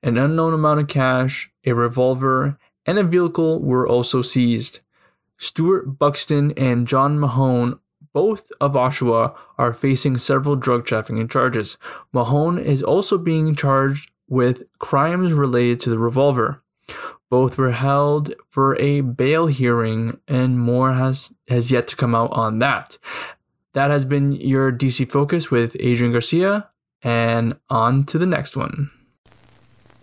An unknown amount of cash, a revolver, and a vehicle were also seized. Stuart Buxton and John Mahone, both of Oshawa, are facing several drug trafficking charges. Mahone is also being charged with crimes related to the revolver. Both were held for a bail hearing, and more has, has yet to come out on that. That has been your DC Focus with Adrian Garcia, and on to the next one.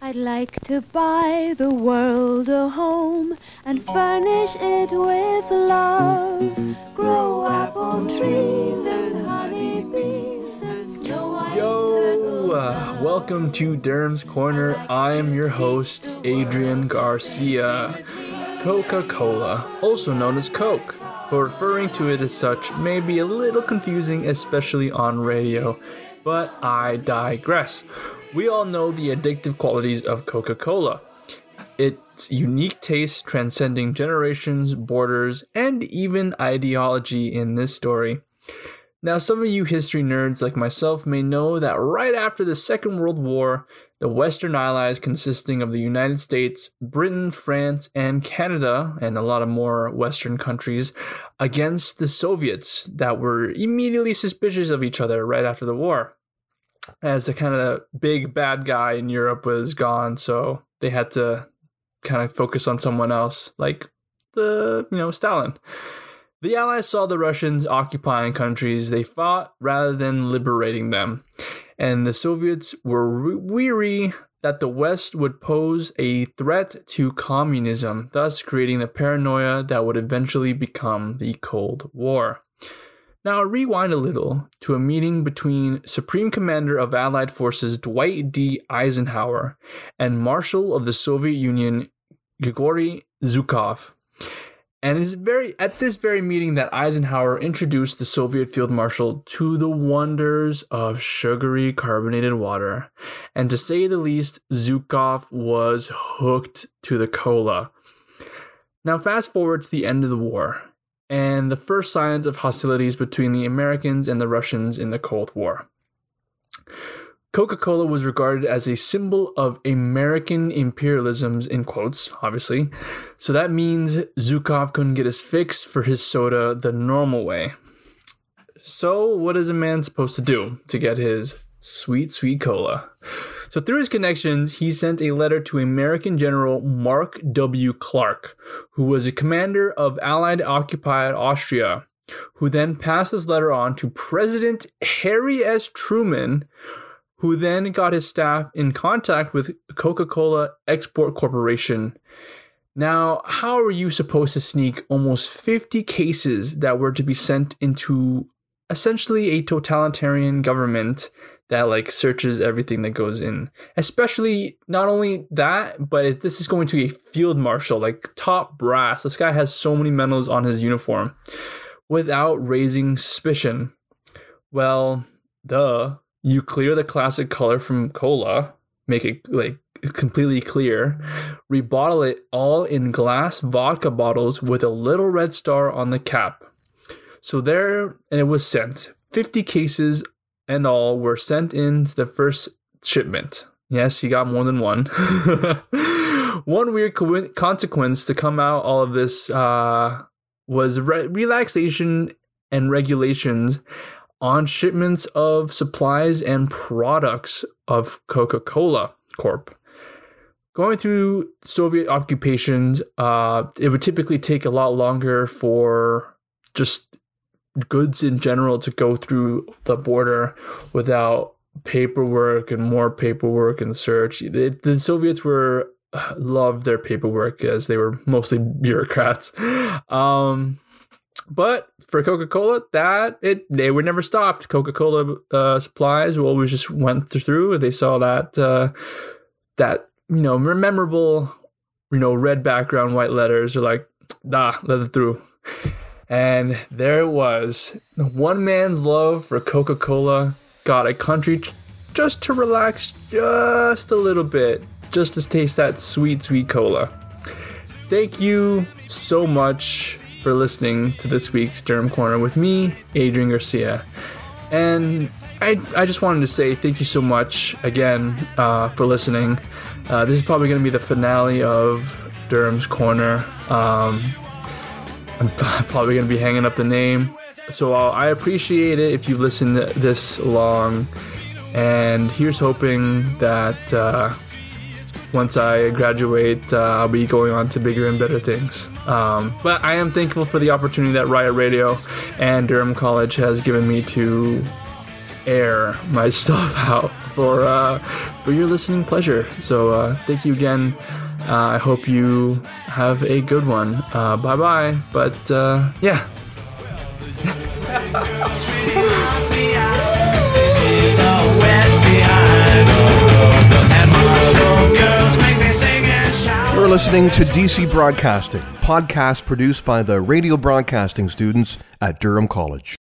I'd like to buy the world a home and furnish it with love. Grow apple trees and uh, welcome to Durham's Corner. I am your host, Adrian Garcia. Coca Cola, also known as Coke, but referring to it as such may be a little confusing, especially on radio. But I digress. We all know the addictive qualities of Coca Cola. Its unique taste transcending generations, borders, and even ideology in this story. Now, some of you history nerds like myself may know that right after the Second World War, the Western Allies, consisting of the United States, Britain, France, and Canada, and a lot of more Western countries, against the Soviets that were immediately suspicious of each other right after the war. As the kind of big bad guy in Europe was gone, so they had to kind of focus on someone else, like the, you know, Stalin. The Allies saw the Russians occupying countries they fought rather than liberating them, and the Soviets were weary that the West would pose a threat to communism, thus creating the paranoia that would eventually become the Cold War. Now, rewind a little to a meeting between Supreme Commander of Allied Forces Dwight D. Eisenhower and Marshal of the Soviet Union Grigory Zhukov. And it's very at this very meeting that Eisenhower introduced the Soviet Field Marshal to the wonders of sugary carbonated water. And to say the least, Zhukov was hooked to the cola. Now fast forward to the end of the war and the first signs of hostilities between the Americans and the Russians in the Cold War. Coca Cola was regarded as a symbol of American imperialism's, in quotes, obviously. So that means Zhukov couldn't get his fix for his soda the normal way. So, what is a man supposed to do to get his sweet, sweet cola? So, through his connections, he sent a letter to American General Mark W. Clark, who was a commander of Allied occupied Austria, who then passed this letter on to President Harry S. Truman, who then got his staff in contact with Coca Cola Export Corporation. Now, how are you supposed to sneak almost 50 cases that were to be sent into essentially a totalitarian government that like searches everything that goes in? Especially not only that, but this is going to a field marshal, like top brass. This guy has so many medals on his uniform without raising suspicion. Well, duh you clear the classic color from cola, make it like completely clear, rebottle it all in glass vodka bottles with a little red star on the cap. So there, and it was sent. 50 cases and all were sent into the first shipment. Yes, he got more than one. <laughs> one weird co- consequence to come out all of this uh, was re- relaxation and regulations on shipments of supplies and products of Coca Cola Corp. Going through Soviet occupations, uh, it would typically take a lot longer for just goods in general to go through the border without paperwork and more paperwork and search. The, the Soviets were loved their paperwork as they were mostly <laughs> bureaucrats. Um, but for Coca Cola, that it they were never stopped. Coca Cola uh, supplies always just went through. They saw that uh, that you know memorable you know red background, white letters. Are like, nah, let it through. And there it was. One man's love for Coca Cola got a country just to relax just a little bit, just to taste that sweet, sweet cola. Thank you so much for listening to this week's Durham Corner with me, Adrian Garcia. And I, I just wanted to say thank you so much again uh, for listening. Uh, this is probably going to be the finale of Durham's Corner. Um, I'm <laughs> probably going to be hanging up the name. So uh, I appreciate it if you've listened this long. And here's hoping that uh, once I graduate, uh, I'll be going on to bigger and better things. Um, but I am thankful for the opportunity that Riot Radio and Durham College has given me to air my <laughs> stuff out for uh, for your listening pleasure. So uh, thank you again. Uh, I hope you have a good one. Uh, bye bye. But uh, yeah. <laughs> You're listening to DC Broadcasting, podcast produced by the radio broadcasting students at Durham College.